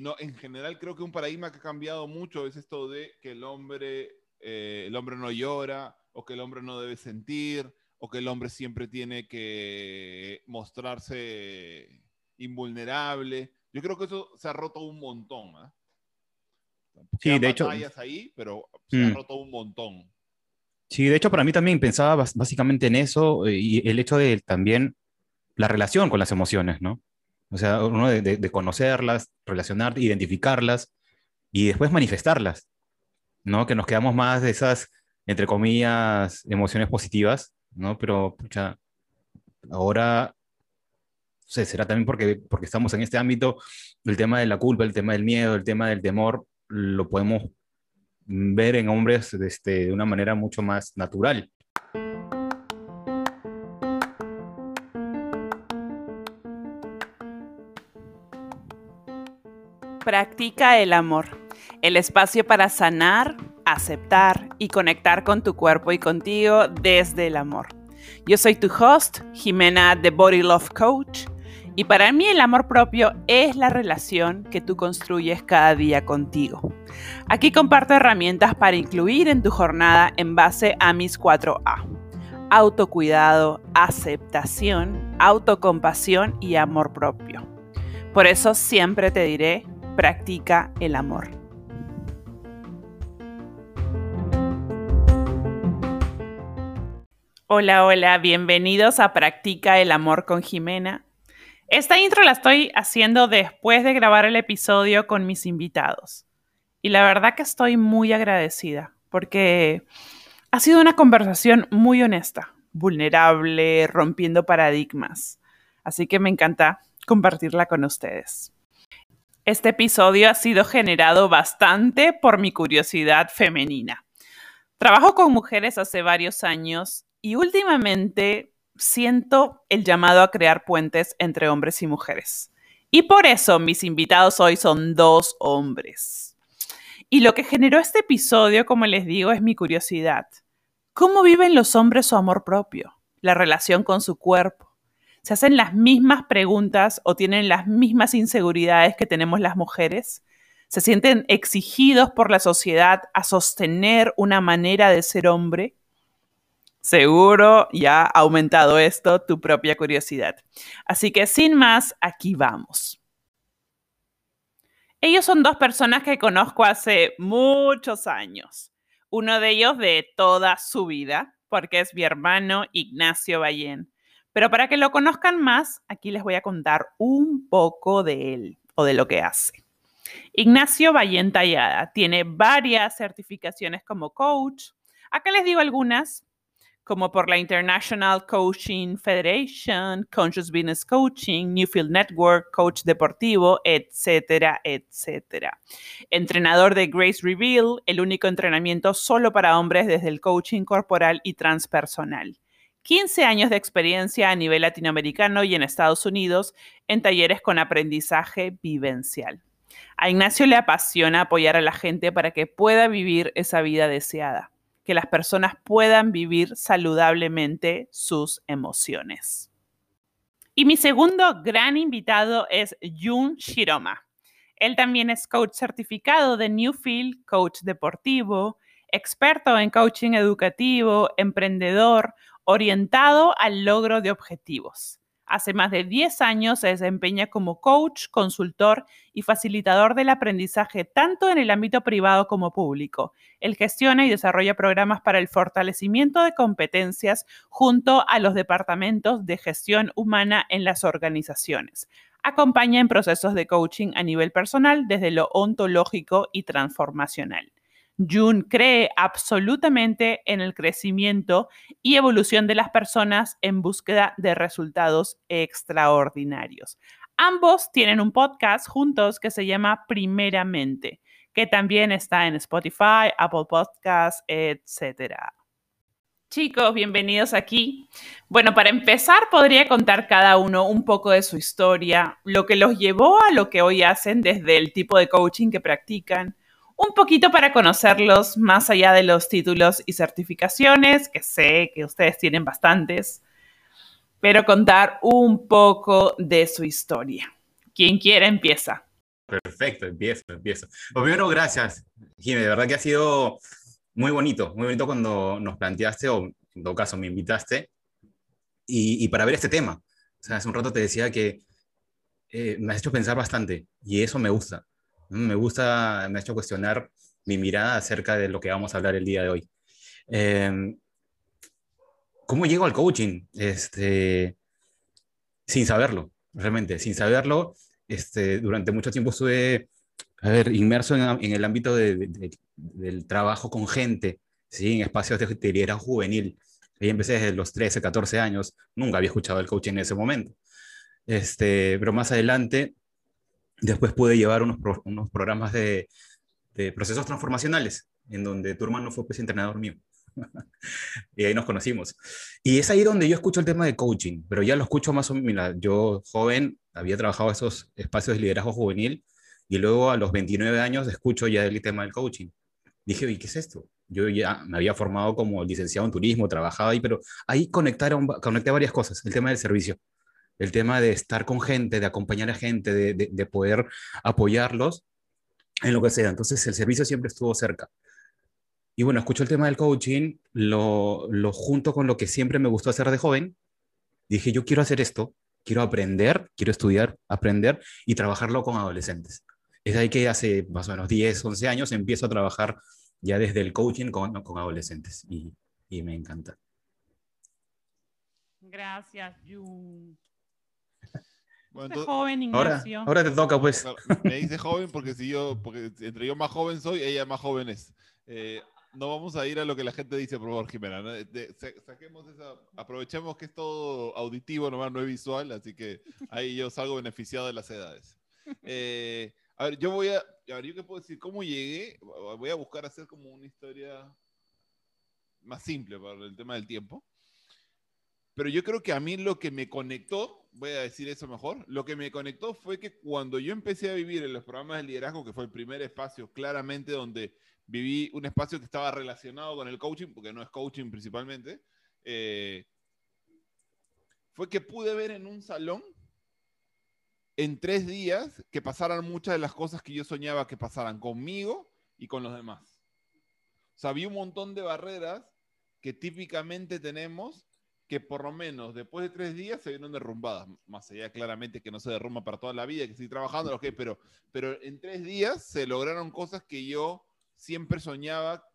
no, en general creo que un paradigma que ha cambiado mucho es esto de que el hombre, eh, el hombre no llora o que el hombre no debe sentir o que el hombre siempre tiene que mostrarse invulnerable. Yo creo que eso se ha roto un montón. ¿ah? Sí, de hecho. ahí, pero se ha mm. roto un montón. Sí, de hecho, para mí también pensaba básicamente en eso eh, y el hecho de también la relación con las emociones, ¿no? O sea, uno de, conocerlas, relacionar, identificarlas y después manifestarlas, ¿no? Que nos quedamos más de esas, entre comillas, emociones positivas, ¿no? Pero, pucha, ahora, no sé, será también porque, porque estamos en este ámbito, el tema de la culpa, el tema del miedo, el tema del temor, lo podemos ver en hombres este, de una manera mucho más natural. Practica el amor, el espacio para sanar, aceptar y conectar con tu cuerpo y contigo desde el amor. Yo soy tu host, Jimena The Body Love Coach, y para mí el amor propio es la relación que tú construyes cada día contigo. Aquí comparto herramientas para incluir en tu jornada en base a mis 4A. Autocuidado, aceptación, autocompasión y amor propio. Por eso siempre te diré, practica el amor. Hola, hola, bienvenidos a Practica el Amor con Jimena. Esta intro la estoy haciendo después de grabar el episodio con mis invitados. Y la verdad que estoy muy agradecida porque ha sido una conversación muy honesta, vulnerable, rompiendo paradigmas. Así que me encanta compartirla con ustedes. Este episodio ha sido generado bastante por mi curiosidad femenina. Trabajo con mujeres hace varios años y últimamente siento el llamado a crear puentes entre hombres y mujeres. Y por eso mis invitados hoy son dos hombres. Y lo que generó este episodio, como les digo, es mi curiosidad. ¿Cómo viven los hombres su amor propio? La relación con su cuerpo se hacen las mismas preguntas o tienen las mismas inseguridades que tenemos las mujeres, se sienten exigidos por la sociedad a sostener una manera de ser hombre. Seguro ya ha aumentado esto tu propia curiosidad. Así que sin más, aquí vamos. Ellos son dos personas que conozco hace muchos años. Uno de ellos de toda su vida, porque es mi hermano Ignacio Ballén pero para que lo conozcan más, aquí les voy a contar un poco de él o de lo que hace. Ignacio Ballén tiene varias certificaciones como coach. Acá les digo algunas, como por la International Coaching Federation, Conscious Business Coaching, Newfield Network, Coach Deportivo, etcétera, etcétera. Entrenador de Grace Reveal, el único entrenamiento solo para hombres desde el coaching corporal y transpersonal. 15 años de experiencia a nivel latinoamericano y en Estados Unidos en talleres con aprendizaje vivencial. A Ignacio le apasiona apoyar a la gente para que pueda vivir esa vida deseada, que las personas puedan vivir saludablemente sus emociones. Y mi segundo gran invitado es Jun Shiroma. Él también es coach certificado de Newfield, coach deportivo, experto en coaching educativo, emprendedor, orientado al logro de objetivos. Hace más de 10 años se desempeña como coach, consultor y facilitador del aprendizaje tanto en el ámbito privado como público. Él gestiona y desarrolla programas para el fortalecimiento de competencias junto a los departamentos de gestión humana en las organizaciones. Acompaña en procesos de coaching a nivel personal desde lo ontológico y transformacional. Jun cree absolutamente en el crecimiento y evolución de las personas en búsqueda de resultados extraordinarios. Ambos tienen un podcast juntos que se llama Primeramente, que también está en Spotify, Apple Podcasts, etc. Chicos, bienvenidos aquí. Bueno, para empezar, podría contar cada uno un poco de su historia, lo que los llevó a lo que hoy hacen desde el tipo de coaching que practican, un poquito para conocerlos más allá de los títulos y certificaciones, que sé que ustedes tienen bastantes, pero contar un poco de su historia. Quien quiera empieza. Perfecto, empiezo, empiezo. Pues primero, gracias, Jimmy. De verdad que ha sido muy bonito, muy bonito cuando nos planteaste, o en todo caso me invitaste, y, y para ver este tema. O sea, hace un rato te decía que eh, me has hecho pensar bastante, y eso me gusta. Me gusta, me ha hecho cuestionar mi mirada acerca de lo que vamos a hablar el día de hoy. Eh, ¿Cómo llego al coaching? Este, sin saberlo, realmente, sin saberlo. Este, durante mucho tiempo estuve, a ver, inmerso en, el ámbito de, de, del trabajo con gente, ¿sí? en espacios de liderazgo juvenil. Ahí empecé desde los 13, 14 años. Nunca había escuchado el coaching en ese momento. Este, pero más adelante, después pude llevar unos, unos programas de, de, procesos transformacionales, en donde tu hermano fue pues, entrenador mío. y ahí nos conocimos. Y es ahí donde yo escucho el tema de coaching, pero ya lo escucho más o menos, yo joven había trabajado esos espacios de liderazgo juvenil y luego a los 29 años escucho ya el tema del coaching. Dije, oye, ¿qué es esto? Yo ya me había formado como licenciado en turismo, trabajaba ahí, pero ahí conectaron, conecté varias cosas, el tema del servicio, el tema de estar con gente, de acompañar a gente, de, de, de poder apoyarlos en lo que sea. Entonces el servicio siempre estuvo cerca. Y bueno, escucho el tema del coaching, lo, junto con lo que siempre me gustó hacer de joven. Dije, yo quiero hacer esto, quiero aprender, quiero estudiar, aprender y trabajarlo con adolescentes. Es ahí que hace más o menos 10, 11 años empiezo a trabajar ya desde el coaching con, adolescentes y, y, me encanta. Gracias, Jun. Bueno, entonces, joven, Ignacio. Ahora, ahora, te toca, pues. Me dice joven porque si yo, porque entre yo más joven soy, ella más joven es. Eh, no vamos a ir a lo que la gente dice, por favor, Jimena. ¿no? De, saquemos esa, aprovechemos que es todo auditivo, nomás no es visual, así que ahí yo salgo beneficiado de las edades. Eh, a ver, yo voy a, a ver, yo qué puedo decir, cómo llegué, voy a buscar hacer como una historia más simple para el tema del tiempo. Pero yo creo que a mí lo que me conectó, voy a decir eso mejor, lo que me conectó fue que cuando yo empecé a vivir en los programas de liderazgo, que fue el primer espacio claramente donde viví un espacio que estaba relacionado con el coaching, porque no es coaching principalmente, eh, fue que pude ver en un salón en tres días que pasaran muchas de las cosas que yo soñaba que pasaran conmigo y con los demás. O sea, había un montón de barreras que típicamente tenemos que por lo menos después de tres días se vieron derrumbadas. Más allá claramente que no se derrumba para toda la vida, que sigue trabajando, okay, pero, pero en tres días se lograron cosas que yo siempre soñaba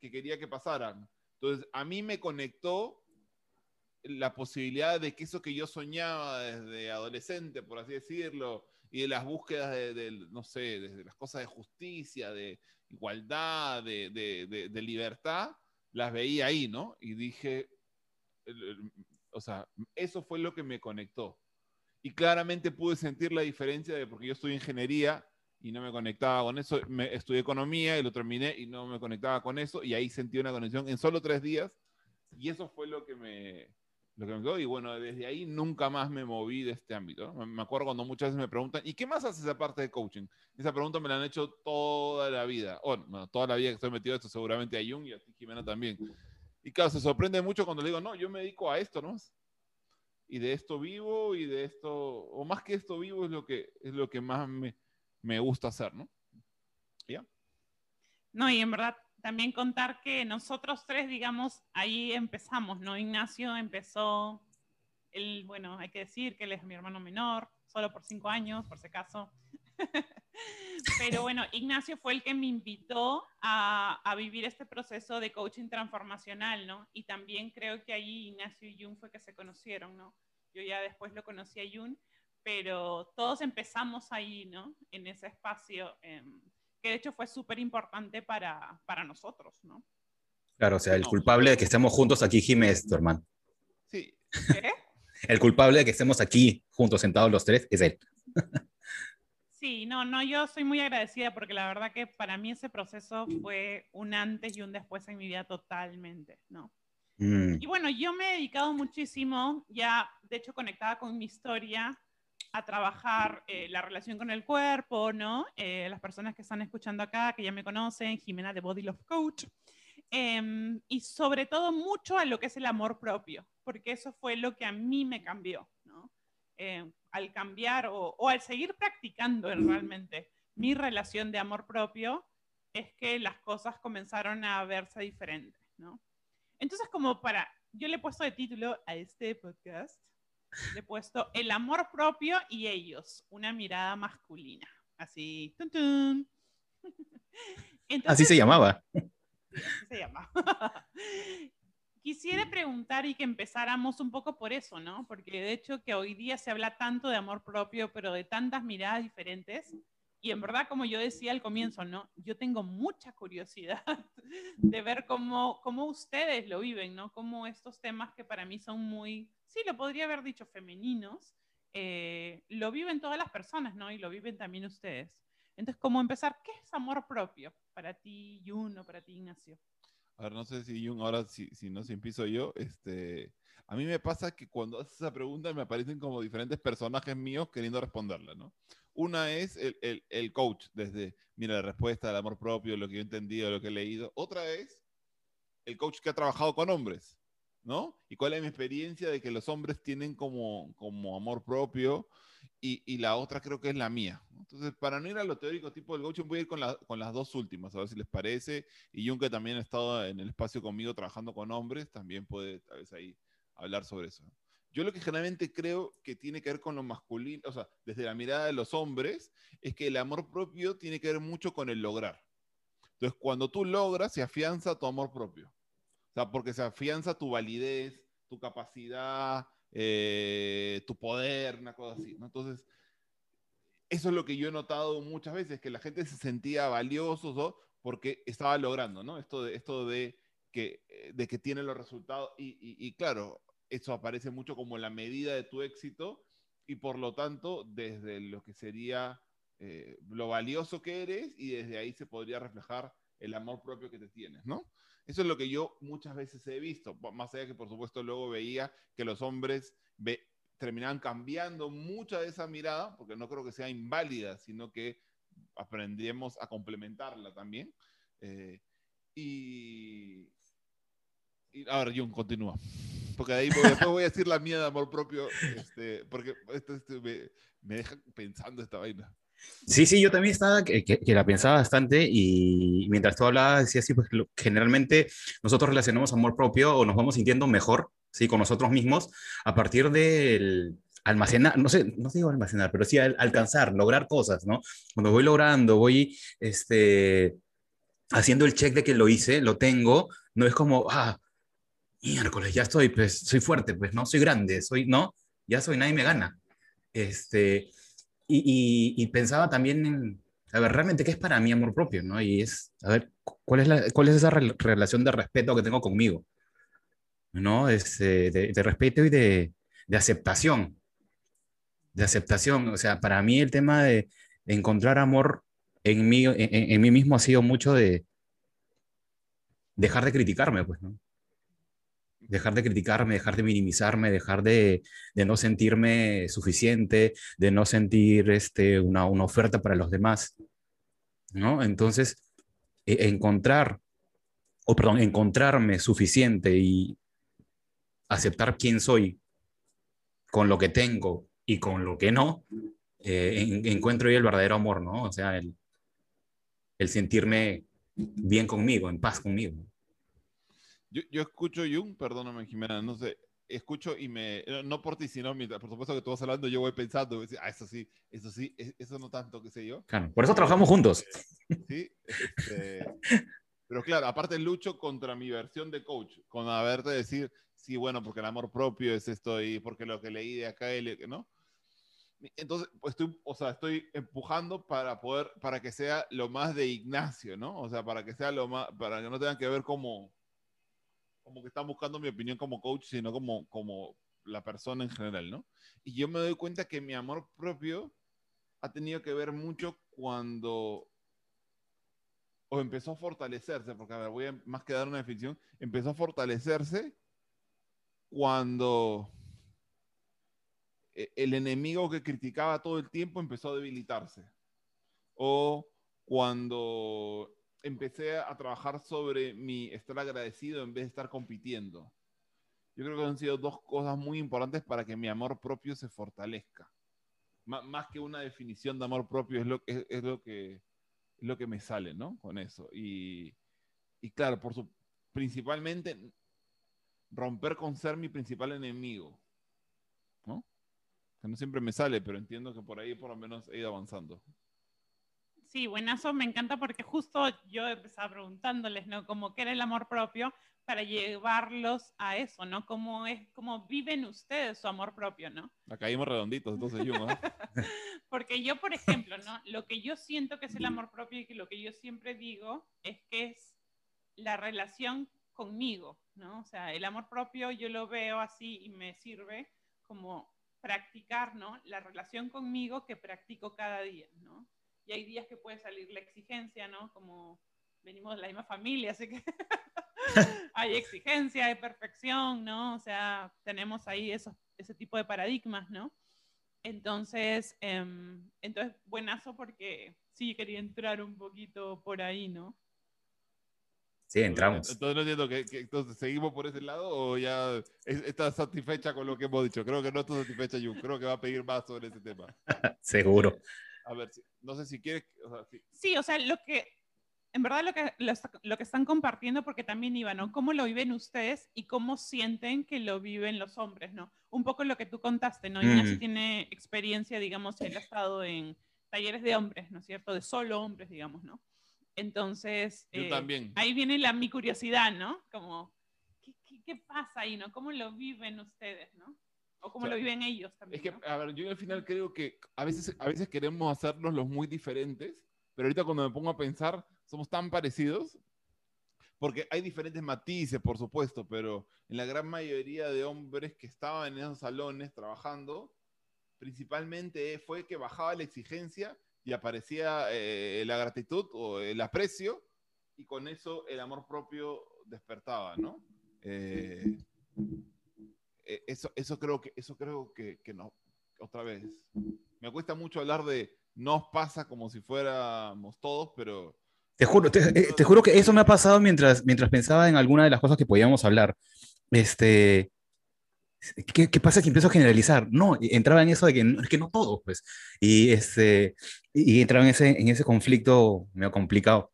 que quería que pasaran. Entonces, a mí me conectó la posibilidad de que eso que yo soñaba desde adolescente, por así decirlo, y de las búsquedas de, de no sé, desde las cosas de justicia, de igualdad, de, de, de, libertad, las veía ahí, ¿no? Y dije, o sea, eso fue lo que me conectó. Y claramente pude sentir la diferencia de porque yo estudié ingeniería y no me conectaba con eso, me, estudié economía y lo terminé y no me conectaba con eso, y ahí sentí una conexión en solo tres días, y eso fue lo que me, lo que me quedó, y bueno, desde ahí nunca más me moví de este ámbito. Me acuerdo cuando muchas veces me preguntan, ¿y qué más haces aparte de coaching? Esa pregunta me la han hecho toda la vida, o no, toda la vida que estoy metido en esto, seguramente a Jung y a ti, Jimena, también. Y claro, se sorprende mucho cuando le digo, no, yo me dedico a esto, ¿no? Y de esto vivo, y de esto, o más que esto vivo, es lo que, es lo que más me, me gusta hacer, ¿no? ¿Ya? No, y en verdad también contar que nosotros tres, digamos, ahí empezamos, ¿no? Ignacio empezó, él, bueno, hay que decir que él es mi hermano menor, solo por cinco años, por si acaso. Pero bueno, Ignacio fue el que me invitó a, a, vivir este proceso de coaching transformacional, ¿no? Y también creo que ahí Ignacio y Jun fue que se conocieron, ¿no? Yo ya después lo conocí a Jun, pero todos empezamos ahí, ¿no? En ese espacio, eh, que de hecho fue súper importante para, para nosotros, ¿no? Claro, o sea, el culpable de que estemos juntos aquí, Jimé, es tu hermano. Sí. ¿Qué? El culpable de que estemos aquí juntos, sentados los tres, es él. Sí, no, no, yo soy muy agradecida porque la verdad que para mí ese proceso fue un antes y un después en mi vida totalmente, ¿no? Mm. Y bueno, yo me he dedicado muchísimo, ya de hecho conectada con mi historia, a trabajar eh, la relación con el cuerpo, ¿no? Eh, las personas que están escuchando acá, que ya me conocen, Jimena de Body Love Coach, eh, y sobre todo mucho a lo que es el amor propio, porque eso fue lo que a mí me cambió. Eh, al cambiar o, o al seguir practicando realmente mi relación de amor propio, es que las cosas comenzaron a verse diferentes, ¿no? Entonces, como para, yo le he puesto de título a este podcast, le he puesto El amor propio y ellos, una mirada masculina. Así, tun, tun. Así se llamaba. así se llama. Quisiera preguntar y que empezáramos un poco por eso, ¿no? Porque de hecho que hoy día se habla tanto de amor propio, pero de tantas miradas diferentes. Y en verdad, como yo decía al comienzo, ¿no? Yo tengo mucha curiosidad de ver cómo, cómo ustedes lo viven, ¿no? Cómo estos temas que para mí son muy, sí, lo podría haber dicho femeninos, eh, lo viven todas las personas, ¿no? Y lo viven también ustedes. Entonces, ¿cómo empezar? ¿Qué es amor propio para ti, Jun, o para ti, Ignacio? A ver, no sé si Jun, ahora si, si no, si empiezo yo, este, a mí me pasa que cuando haces esa pregunta me aparecen como diferentes personajes míos queriendo responderla, ¿no? Una es el, el, el coach, desde, mira, la respuesta del amor propio, lo que yo he entendido, lo que he leído. Otra es el coach que ha trabajado con hombres, ¿no? Y cuál es mi experiencia de que los hombres tienen como, como amor propio y, la otra creo que es la mía. Entonces, para no ir a lo teórico tipo del coaching, voy a ir con, la, con las dos últimas, a ver si les parece. Y Jun, que también ha estado en el espacio conmigo trabajando con hombres, también puede tal vez ahí hablar sobre eso. Yo lo que generalmente creo que tiene que ver con lo masculino, o sea, desde la mirada de los hombres, es que el amor propio tiene que ver mucho con el lograr. Entonces, cuando tú logras, se afianza tu amor propio. O sea, porque se afianza tu validez, tu capacidad, eh, tu poder, una cosa así. Entonces, eso es lo que yo he notado muchas veces, que la gente se sentía valioso porque estaba logrando, ¿no? Esto de, esto de, que, de que tiene los resultados. Y claro, eso aparece mucho como la medida de tu éxito y por lo tanto desde lo que sería eh, lo valioso que eres y desde ahí se podría reflejar el amor propio que te tienes, ¿no? Eso es lo que yo muchas veces he visto, más allá que por supuesto luego veía que los hombres terminaban cambiando mucha de esa mirada, porque no creo que sea inválida, sino que aprendemos a complementarla también. Eh, y, y ahora, Jun, continúa porque ahí voy, después voy a decir la mía de amor propio, este, porque esto, me, me, deja pensando esta vaina. Sí, sí, yo también estaba, que, que, la pensaba bastante y mientras tú hablabas decía así, pues generalmente nosotros relacionamos amor propio o nos vamos sintiendo mejor, ¿sí? Con nosotros mismos a partir del almacenar, no sé, no digo almacenar, pero sí al, alcanzar, lograr cosas, ¿no? Cuando voy logrando, voy, este, haciendo el check de que lo hice, lo tengo, no es como, ah, miércoles, ya estoy, pues soy fuerte, pues no, soy grande, soy, no, ya soy, nadie me gana. Este, y, y, y, pensaba también en, a ver, realmente, ¿qué es para mí amor propio? ¿no? Y es, a ver, ¿cuál es, la, cuál es esa re relación de respeto que tengo conmigo? ¿No? Este, de, de respeto y de, de, aceptación. De aceptación. O sea, para mí el tema de encontrar amor en mí, en, en mí mismo ha sido mucho de dejar de criticarme, pues, ¿no? Dejar de criticarme, dejar de minimizarme, dejar de, de no sentirme suficiente, de no sentir este, una, una, oferta para los demás, ¿no? Entonces, e encontrar, o perdón, encontrarme suficiente y aceptar quién soy con lo que tengo y con lo que no, eh, en, encuentro yo el verdadero amor, ¿no? O sea, el, el sentirme bien conmigo, en paz conmigo. Yo, yo escucho Jung, perdóname Jimena, no sé, escucho y me, no por ti, sino mientras, por supuesto que tú vas hablando, yo voy pensando, voy decir, ah, eso sí, eso sí, eso no tanto, qué sé yo. Claro, por eso trabajamos juntos. Sí, este, pero claro, aparte lucho contra mi versión de coach, con haberte decir, sí, bueno, porque el amor propio es esto y porque lo que leí de acá, ¿no? Entonces, pues estoy, o sea, estoy empujando para poder, para que sea lo más de Ignacio, ¿no? O sea, para que sea lo más, para que no tengan que ver como como que están buscando mi opinión como coach, sino como, como la persona en general, ¿no? Y yo me doy cuenta que mi amor propio ha tenido que ver mucho cuando o empezó a fortalecerse, porque a ver, voy a más que dar una definición, empezó a fortalecerse cuando e, el enemigo que criticaba todo el tiempo empezó a debilitarse. O cuando empecé a trabajar sobre mi estar agradecido en vez de estar compitiendo. yo creo que han sido dos cosas muy importantes para que mi amor propio se fortalezca. más que una definición de amor propio es lo, es, es lo, que, es lo que me sale, ¿no? Con eso. Y, y claro, por su, principalmente romper con ser mi principal enemigo, ¿no? Que no siempre me sale, pero entiendo que por ahí por lo menos he ido avanzando. Sí, buenazo, me encanta porque justo yo empezaba preguntándoles, ¿no? Como qué era el amor propio para llevarlos a eso, ¿no? ¿Cómo, es, cómo viven ustedes su amor propio, ¿no? La caímos redonditos, entonces yo, ¿no? porque yo, por ejemplo, ¿no? Lo que yo siento que es el amor propio y que lo que yo siempre digo es que es la relación conmigo, ¿no? O sea, el amor propio yo lo veo así y me sirve como practicar, ¿no? La relación conmigo que practico cada día, ¿no? Y hay días que puede salir la exigencia, ¿no? Como venimos de la misma familia, así que hay exigencia, hay perfección, ¿no? O sea, tenemos ahí esos, ese tipo de paradigmas, ¿no? Entonces, em, entonces, buenazo porque sí quería entrar un poquito por ahí, ¿no? Sí, entramos. Entonces no entiendo que, entonces seguimos por ese lado o ya estás satisfecha con lo que hemos dicho. Creo que no estás satisfecha, yo creo que va a pedir más sobre ese tema. Seguro. A ver, no sé si quieres. sí. o sea, lo que en verdad lo que, lo, que están compartiendo, porque también iba, ¿no? ¿Cómo lo viven ustedes y cómo sienten que lo viven los hombres, ¿no? Un poco lo que tú contaste, ¿no? Ignacio mm. tiene experiencia, digamos, él ha estado en talleres de hombres, ¿no es cierto? De solo hombres, digamos, ¿no? Entonces, Yo eh, también. ahí viene la, mi curiosidad, ¿no? Como, ¿qué, qué, pasa ahí, no? ¿Cómo lo viven ustedes, no? O cómo lo viven ellos también. Es que, a ver, yo al final creo que a veces, a veces queremos hacernos los muy diferentes, pero ahorita cuando me pongo a pensar, somos tan parecidos, porque hay diferentes matices, por supuesto, pero en la gran mayoría de hombres que estaban en esos salones trabajando, principalmente fue que bajaba la exigencia y aparecía eh, la gratitud o el aprecio y con eso el amor propio despertaba, ¿no? Eh, eso, eso creo que, eso creo que, que, no, otra vez, me cuesta mucho hablar de nos pasa como si fuéramos todos, pero... Te juro, te, juro que eso me ha pasado mientras, mientras pensaba en alguna de las cosas que podíamos hablar. Este, ¿Qué, ¿qué, pasa que empiezo a generalizar? No, entraba en eso de que, que no todos, pues. Y, este, y entraba en ese, en ese conflicto medio complicado.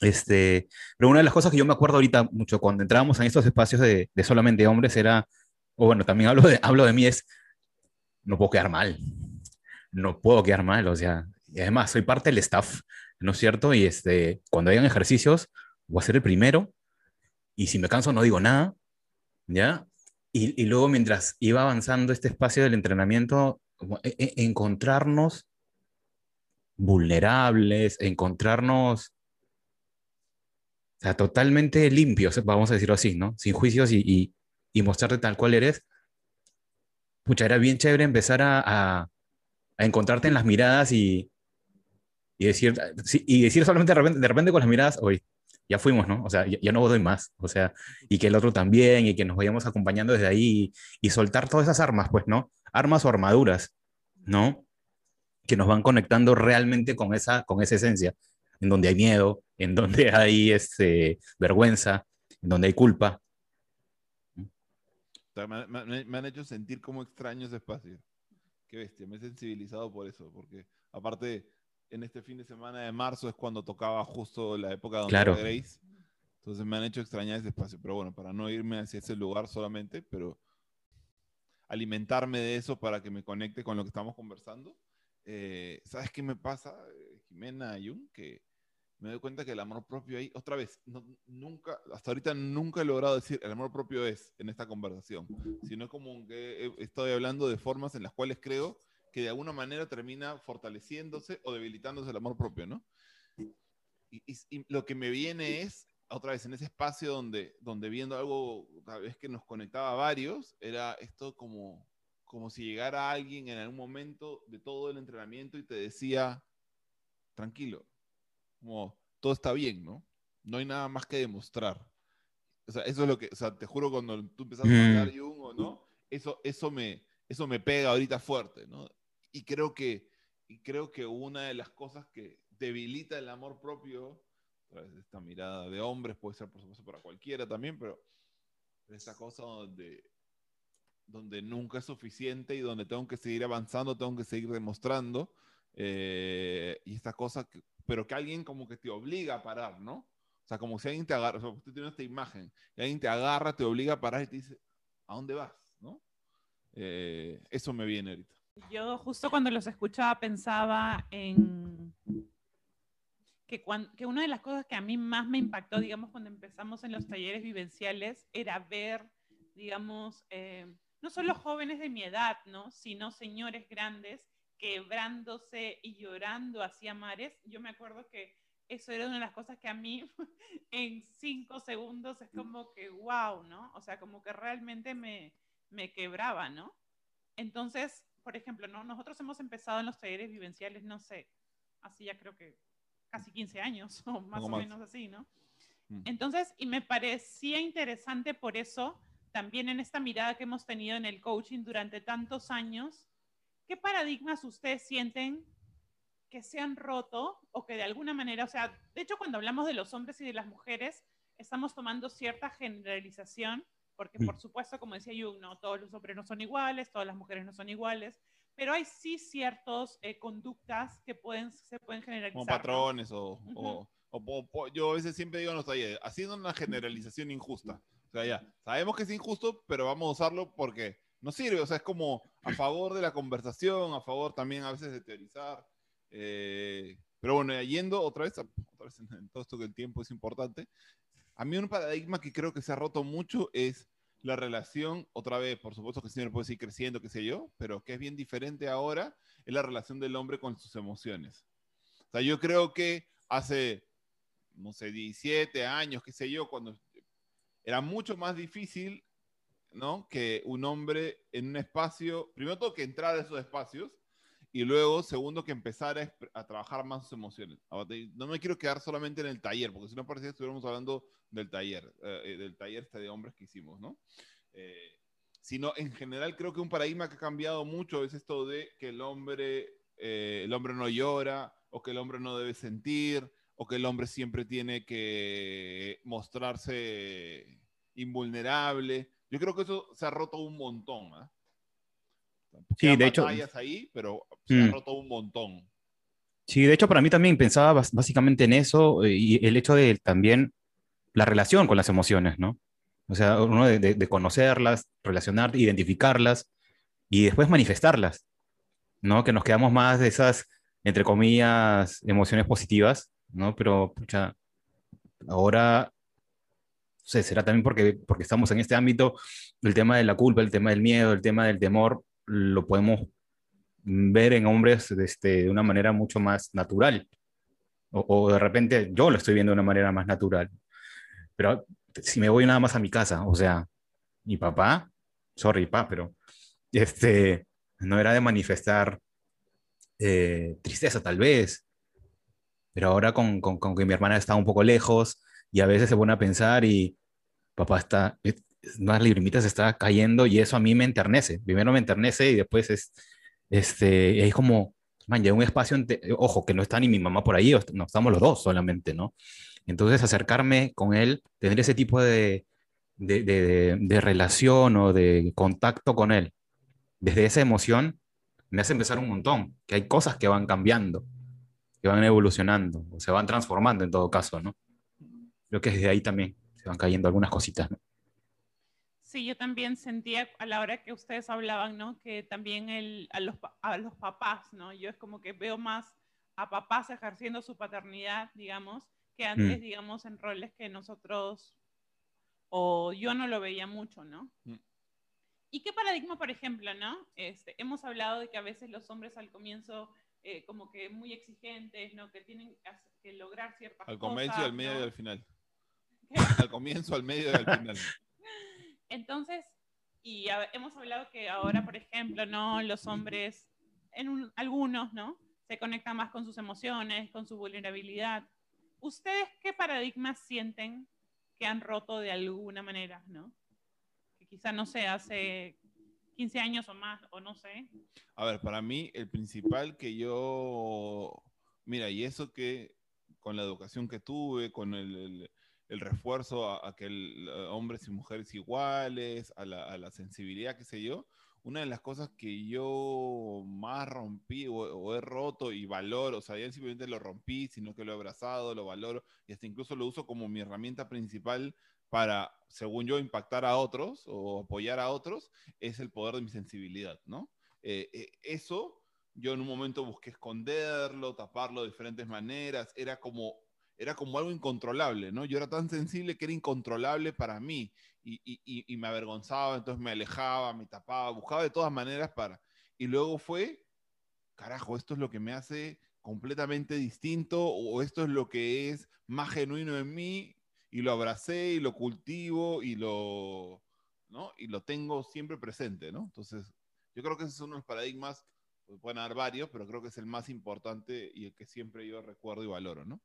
Este, pero una de las cosas que yo me acuerdo ahorita mucho cuando entrábamos en estos espacios de, de solamente hombres era, o bueno, también hablo de, hablo de mí, es, no puedo quedar mal. No puedo quedar mal, o sea, y además soy parte del staff, ¿no es cierto? Y este, cuando hayan ejercicios, voy a ser el primero. Y si me canso, no digo nada, ¿ya? Y, luego mientras iba avanzando este espacio del entrenamiento, e, e, encontrarnos vulnerables, encontrarnos o totalmente limpios, vamos a decirlo así, ¿no? Sin juicios y, y, mostrarte tal cual eres. Pucha, era bien chévere empezar a, a, encontrarte en las miradas y, y decir, y decir solamente de repente, de repente con las miradas, hoy ya fuimos, ¿no? O sea, ya, no doy más, o sea, y que el otro también, y que nos vayamos acompañando desde ahí, y, soltar todas esas armas, pues, ¿no? Armas o armaduras, ¿no? Que nos van conectando realmente con esa, con esa esencia, en donde hay miedo, en donde hay este, vergüenza, en donde hay culpa. Me, me han hecho sentir como extraño ese espacio. Qué bestia, me he sensibilizado por eso, porque aparte en este fin de semana de marzo es cuando tocaba justo la época donde claro. Grace. Entonces me han hecho extrañar ese espacio. Pero bueno, para no irme hacia ese lugar solamente, pero alimentarme de eso para que me conecte con lo que estamos conversando. Eh, ¿Sabes qué me pasa, Jimena Jung? Que me doy cuenta que el amor propio ahí, otra vez, nunca, hasta ahorita nunca he logrado decir el amor propio es en esta conversación, sino como que estoy hablando de formas en las cuales creo que de alguna manera termina fortaleciéndose o debilitándose el amor propio, ¿no? Y, lo que me viene es, otra vez, en ese espacio donde, donde viendo algo, tal vez que nos conectaba a varios, era esto como, como si llegara alguien en algún momento de todo el entrenamiento y te decía, tranquilo, como todo está bien, ¿no? No hay nada más que demostrar. O sea, eso es lo que, o sea, te juro cuando tú empezaste a hablar mm. Jung o no, eso, eso, me, eso me pega ahorita fuerte, ¿no? y creo que, y creo que una de las cosas que debilita el amor propio, a través de esta mirada de hombres, puede ser por supuesto para cualquiera también, pero esta cosa donde, donde nunca es suficiente y donde tengo que seguir avanzando, tengo que seguir demostrando. eh, y esta cosa, que- pero que alguien como que te obliga a parar, ¿no? O sea, como si alguien te agarra, o sea, usted tiene esta imagen, y alguien te agarra, te obliga a parar y te dice, ¿a dónde vas? ¿No? Eh, eso me viene ahorita. Yo justo cuando los escuchaba pensaba en que, cuan- que una de las cosas que a mí más me impactó, digamos, cuando empezamos en los talleres vivenciales, era ver, digamos, eh, no solo jóvenes de mi edad, ¿no? sino señores grandes quebrándose y llorando hacia mares. Yo me acuerdo que eso era una de las cosas que a mí en cinco segundos es como que, wow, ¿no? O sea, como que realmente me, me quebraba, ¿no? Entonces, por ejemplo, ¿no? nosotros hemos empezado en los talleres vivenciales, no sé, así ya creo que casi 15 años o más o más. menos así, ¿no? Mm. Entonces, y me parecía interesante por eso, también en esta mirada que hemos tenido en el coaching durante tantos años, ¿qué paradigmas ustedes sienten que se han roto o que de alguna manera, o sea, de hecho cuando hablamos de los hombres y de las mujeres, estamos tomando cierta generalización, porque Mm. por supuesto, como decía Jung, no todos los hombres no son iguales, todas las mujeres no son iguales, pero hay sí ciertas conductas que pueden, se pueden generalizar. Como ¿no? patrones o, o- Ujú. o po- po- yo a veces siempre digo en los talleres, haciendo una generalización injusta. O sea, ya, sabemos que es injusto, pero vamos a usarlo porque nos sirve. O sea, es como a favor de la conversación, a favor también a veces de teorizar. Eh, pero bueno, yendo otra vez, otra vez en, todo esto que el tiempo es importante. A mí un paradigma que creo que se ha roto mucho es la relación, otra vez, por supuesto que siempre puede seguir creciendo, qué sé yo, pero que es bien diferente ahora, es la relación del hombre con sus emociones. O sea, yo creo que hace, no sé, 17 años, qué sé yo, cuando era mucho más difícil, ¿no? Que un hombre en un espacio, primero todo que entrar a esos espacios y luego, segundo, que empezara a, trabajar más sus emociones. No me quiero quedar solamente en el taller, porque si no parecía que estuviéramos hablando del taller, eh, del taller este de hombres que hicimos, ¿no? Eh, sino en general creo que un paradigma que ha cambiado mucho es esto de que el hombre, eh, el hombre no llora, o que el hombre no debe sentir, o que el hombre siempre tiene que mostrarse invulnerable. Yo creo que eso se ha roto un montón. ¿ah? Sí, de hecho- ahí, pero se ha Mm. roto un montón. Sí, de hecho, para mí también pensaba básicamente en eso eh, y el hecho de también la relación con las emociones, ¿no? O sea, uno de, de- conocerlas, relacionar, identificarlas y después manifestarlas, ¿no? Que nos quedamos más de esas, entre comillas, emociones positivas, ¿no? Pero, pucha, ahora, será también porque, porque estamos en este ámbito, el tema de la culpa, el tema del miedo, el tema del temor, lo podemos ver en hombres este, de una manera mucho más natural. O, o de repente yo lo estoy viendo de una manera más natural. Pero si me voy nada más a mi casa, o sea, mi papá, sorry, pa, pero este, no era de manifestar eh, tristeza tal vez, pero ahora con, con, con que mi hermana está un poco lejos y a veces se pone a pensar y papá está, lagrimita se está cayendo y eso a mí me enternece. Primero me enternece y después es, este, es como, man, ya un espacio, ojo, que no está ni mi mamá por ahí, no estamos los dos solamente, ¿no? Entonces acercarme con él, tener ese tipo de, de, de- de relación o de contacto con él, desde esa emoción, me hace empezar un montón, que hay cosas que van cambiando, que van evolucionando, o se van transformando en todo caso, ¿no? Creo que desde ahí también se van cayendo algunas cositas, ¿no? Sí, yo también sentía a la hora que ustedes hablaban, ¿no? Que también el, a, los, pa- a los papás, ¿no? Yo es como que veo más a papás ejerciendo su paternidad, digamos, que antes, Mm. digamos, en roles que nosotros, o yo no lo veía mucho, ¿no? Mm. ¿Y qué paradigma, por ejemplo, ¿no? Este, hemos hablado de que a veces los hombres al comienzo, eh, como que muy exigentes, ¿no? Que tienen que hacer- que lograr ciertas Al cosas. comienzo, al medio ¿no? y al final. Al comienzo, al medio y al final. Entonces, y a- hemos hablado que ahora, por ejemplo, ¿no? Los hombres, en un- algunos, ¿no? Se conectan más con sus emociones, con su vulnerabilidad. ¿Ustedes qué paradigmas sienten que han roto de alguna manera, ¿no? Que quizá, no sé, hace 15 años o más, o no sé. A ver, para mí el principal que yo, mira, y eso que con la educación que tuve, con el, el- el refuerzo a, que el, hombres y mujeres iguales, a la, a la, sensibilidad, qué sé yo, una de las cosas que yo más rompí o, he roto y valoro, o sea, ya simplemente lo rompí, sino que lo he abrazado, lo valoro y hasta incluso lo uso como mi herramienta principal para, según yo, impactar a otros o apoyar a otros, es el poder de mi sensibilidad, ¿no? Eh, eh, eso yo en un momento busqué esconderlo, taparlo de diferentes maneras, era como, era como algo incontrolable, ¿no? Yo era tan sensible que era incontrolable para mí y, y, y, me avergonzaba, entonces me alejaba, me tapaba, buscaba de todas maneras para... Y luego fue, carajo, esto es lo que me hace completamente distinto o esto es lo que es más genuino en mí y lo abracé y lo cultivo y lo, ¿no? y lo tengo siempre presente, ¿no? Entonces, yo creo que ese es uno de los paradigmas pues, pueden haber varios, pero creo que es el más importante y el que siempre yo recuerdo y valoro, ¿no?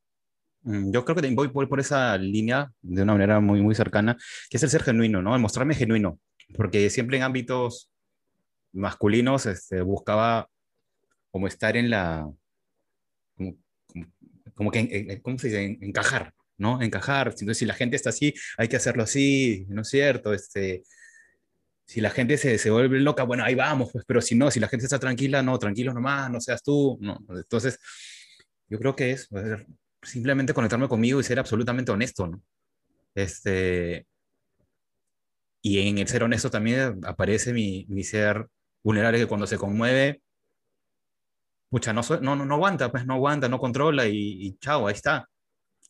Mm, yo creo que voy por, esa línea de una manera muy, muy cercana, que es el ser genuino, ¿no? El mostrarme genuino, porque siempre en ámbitos masculinos este, buscaba como estar en la, como, que, ¿cómo se dice? Encajar, ¿no? Encajar. Entonces, si la gente está así, hay que hacerlo así, ¿no es cierto? Este, si la gente se, se, vuelve loca, bueno, ahí vamos, pues, pero si no, si la gente está tranquila, no, tranquilo nomás, no seas tú. Entonces, yo creo que es simplemente conectarme conmigo y ser absolutamente honesto, ¿no? Este, y en el ser honesto también aparece mi, mi ser vulnerable que cuando se conmueve, pucha, no, no, no, aguanta, pues no aguanta, no controla y, y chao, ahí está.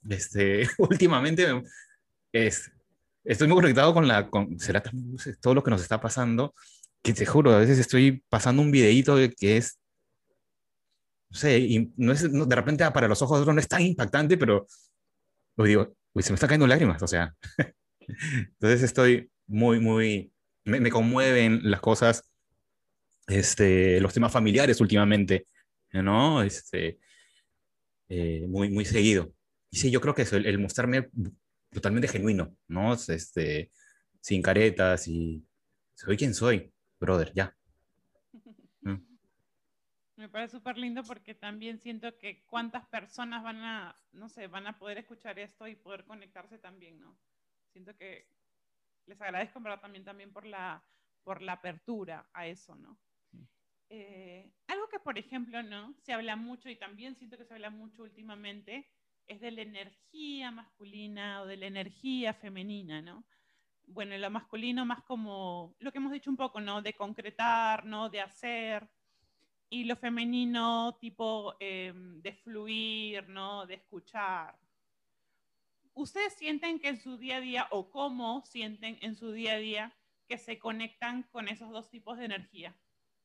Este, últimamente es, estoy muy conectado con la, con, será todo lo que nos está pasando, que te juro, a veces estoy pasando un videíto que es, sé, y no es, de repente para los ojos de otros no es tan impactante, pero lo digo, uy, se me están cayendo lágrimas, o sea. Entonces estoy muy, muy, me, me, conmueven las cosas, este, los temas familiares últimamente, ¿no? Este, eh, muy, muy seguido. Y sí, yo creo que eso, el mostrarme totalmente genuino, ¿no? Este, sin caretas y soy quien soy, brother, ya. Me parece súper lindo porque también siento que cuántas personas van a, no sé, van a poder escuchar esto y poder conectarse también, ¿no? Siento que les agradezco, pero también, también por, la, por la apertura a eso, ¿no? Eh, algo que, por ejemplo, ¿no? Se habla mucho y también siento que se habla mucho últimamente es de la energía masculina o de la energía femenina, ¿no? Bueno, lo masculino más como lo que hemos dicho un poco, ¿no? De concretar, ¿no? De hacer. Y lo femenino tipo em, de fluir, ¿no? De escuchar. ¿Ustedes sienten que en su día a día o cómo sienten en su día a día que se conectan con esos dos tipos de energía?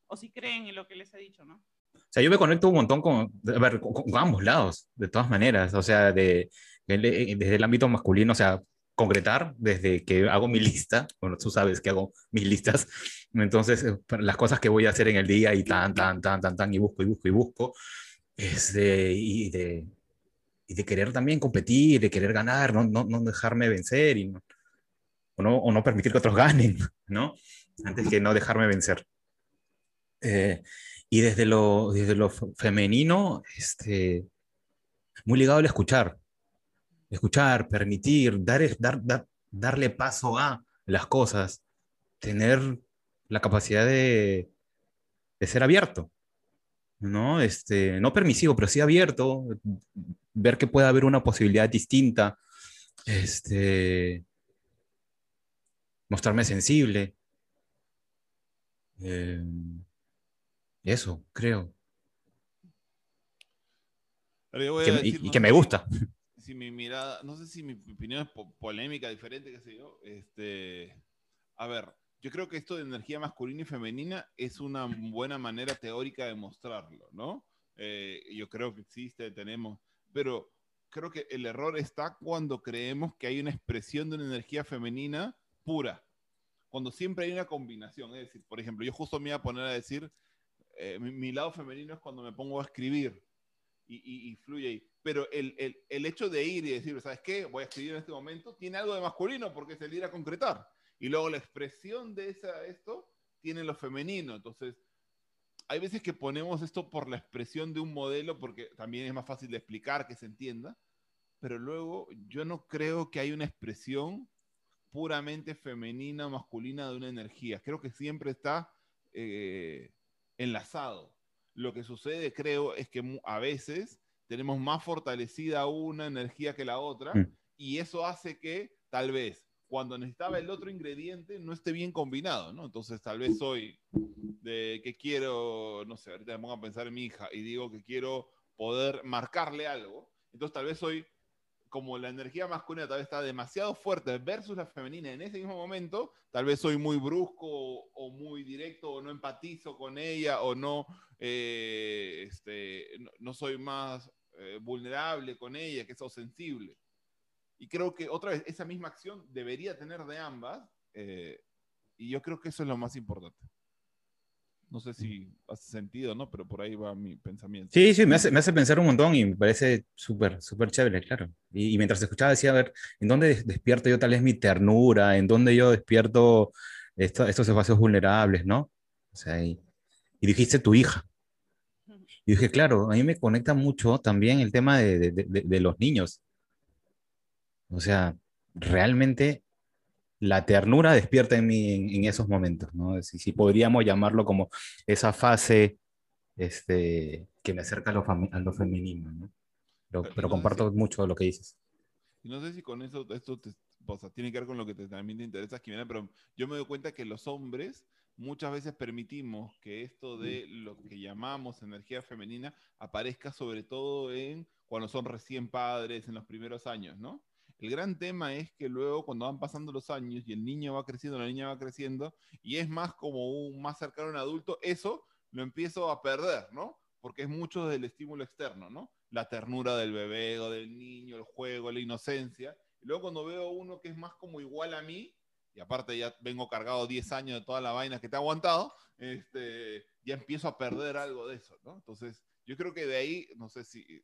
O si creen en lo que les he dicho, ¿no? O sea, yo me conecto un montón con, con, ambos lados, de todas maneras. O sea, de, desde el ámbito masculino, o sea, concretar desde que hago mi lista, bueno, tú sabes que hago mis listas, entonces las cosas que voy a hacer en el día y tan, tan, tan, tan, tan, y busco, y busco, y busco, es de, y, de, y de querer también competir, de querer ganar, no, no, no dejarme vencer y no, o, no, o no permitir que otros ganen, ¿no? Antes que no dejarme vencer. Eh, y desde lo, desde lo femenino, este, muy ligado al escuchar. Escuchar, permitir, dar, dar, dar, darle paso a las cosas, tener la capacidad de, de ser abierto, ¿no? Este, no permisivo, pero sí abierto, ver que puede haber una posibilidad distinta, este, mostrarme sensible. Eh, eso, creo. y, que me gusta. Si mi mirada, no sé si mi opinión es polémica, diferente, qué sé yo. Este, a ver, yo creo que esto de energía masculina y femenina es una buena manera teórica de mostrarlo, ¿no? Eh, yo creo que existe, tenemos, pero creo que el error está cuando creemos que hay una expresión de una energía femenina pura, cuando siempre hay una combinación. Es decir, por ejemplo, yo justo me iba a poner a decir eh, mi, lado femenino es cuando me pongo a escribir y, fluye ahí. Pero el, el, hecho de ir y decir, ¿sabes qué? Voy a escribir en este momento, tiene algo de masculino porque es el ir a concretar. Y luego la expresión de esa, esto tiene lo femenino. Entonces, hay veces que ponemos esto por la expresión de un modelo porque también es más fácil de explicar, que se entienda. pero luego yo no creo que haya una expresión puramente femenina o masculina de una energía. Creo que siempre está eh, enlazado. Lo que sucede, creo, es que a veces tenemos más fortalecida una energía que la otra mm. y eso hace que tal vez cuando necesitaba el otro ingrediente no esté bien combinado, ¿no? Entonces tal vez soy de que quiero, no sé, ahorita me pongo a pensar en mi hija y digo que quiero poder marcarle algo, entonces tal vez soy como la energía masculina tal vez está demasiado fuerte versus la femenina en ese mismo momento, tal vez soy muy brusco o, muy directo o no empatizo con ella o no, eh, este, no, soy más eh, vulnerable con ella, que soy sensible. Y creo que otra vez esa misma acción debería tener de ambas eh, y yo creo que eso es lo más importante. No sé si hace sentido, ¿no? Pero por ahí va mi pensamiento. Sí, sí, me hace, me hace pensar un montón y me parece súper, súper chévere, claro. Y, mientras escuchaba decía, a ver, ¿en dónde despierto yo tal vez mi ternura? ¿En dónde yo despierto estos espacios vulnerables, ¿no? O sea, y, dijiste tu hija. Y dije, claro, a mí me conecta mucho también el tema de, de, de los niños. O sea, realmente la ternura despierta en mí en, esos momentos, ¿no? Si, podríamos llamarlo como esa fase este, que me acerca a lo, a lo femenino, ¿no? Pero, comparto mucho lo que dices. Y no sé si con eso, esto tiene que ver con lo que también te interesa, Jimena, pero yo me doy cuenta que los hombres muchas veces permitimos que esto de lo que llamamos energía femenina aparezca sobre todo en cuando son recién padres, en los primeros años, ¿no? El gran tema es que luego cuando van pasando los años y el niño va creciendo, la niña va creciendo y es más como un más cercano a un adulto, eso lo empiezo a perder, ¿no? Porque es mucho del estímulo externo, ¿no? La ternura del bebé o del niño, el juego, la inocencia. Luego cuando veo uno que es más como igual a mí, y aparte ya vengo cargado 10 años de toda la vaina que te ha aguantado, este, ya empiezo a perder algo de eso, ¿no? Entonces, yo creo que de ahí, no sé si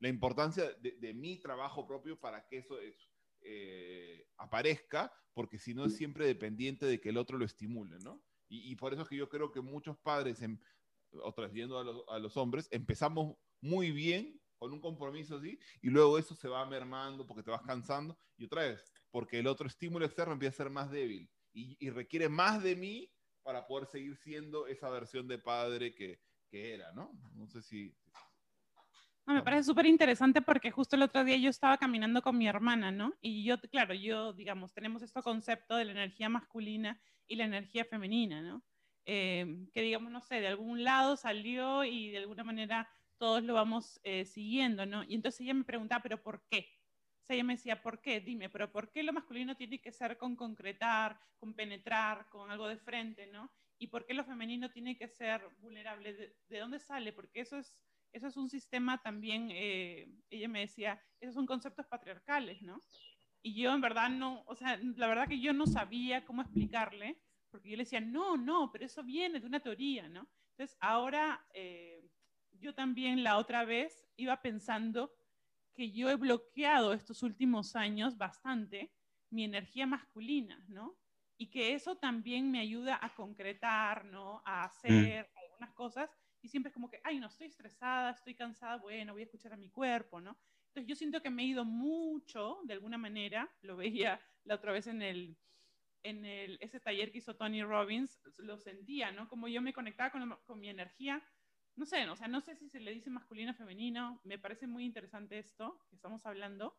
la importancia de, mi trabajo propio para que eso eh, aparezca, porque si no es siempre dependiente de que el otro lo estimule, ¿no? Y, por eso es que yo creo que muchos padres, en, otras viendo a los, a los hombres, empezamos muy bien con un compromiso así, y luego eso se va mermando porque te vas cansando, y otra vez, porque el otro estímulo externo empieza a ser más débil y, y requiere más de mí para poder seguir siendo esa versión de padre que, que era, ¿no? No sé si, me parece súper interesante porque justo el otro día yo estaba caminando con mi hermana, ¿no? Y yo, claro, yo, digamos, tenemos este concepto de la energía masculina y la energía femenina, ¿no? Eh, que digamos, no sé, de algún lado salió y de alguna manera todos lo vamos eh, siguiendo, ¿no? Y entonces ella me preguntaba, ¿pero por qué? O sea, ella me decía, ¿por qué? Dime, ¿pero por qué lo masculino tiene que ser con concretar, con penetrar, con algo de frente, ¿no? ¿Y por qué lo femenino tiene que ser vulnerable? de dónde sale? Porque eso es eso es un sistema también, eh, ella me decía, esos son conceptos patriarcales, ¿no? Y yo en verdad no, o sea, la verdad que yo no sabía cómo explicarle, porque yo le decía, no, no, pero eso viene de una teoría, ¿no? Entonces ahora eh, yo también la otra vez iba pensando que yo he bloqueado estos últimos años bastante mi energía masculina, ¿no? Y que eso también me ayuda a concretar, ¿no? A hacer mm. algunas cosas y siempre es como que, ay, no, estoy estresada, estoy cansada, bueno, voy a escuchar a mi cuerpo, ¿no? Entonces yo siento que me he ido mucho, de alguna manera, lo veía la otra vez en el, en el, ese taller que hizo Tony Robbins, lo sentía, ¿no? Como yo me conectaba con, con mi energía, no sé, o sea, no sé si se le dice masculino o femenino, me parece muy interesante esto que estamos hablando,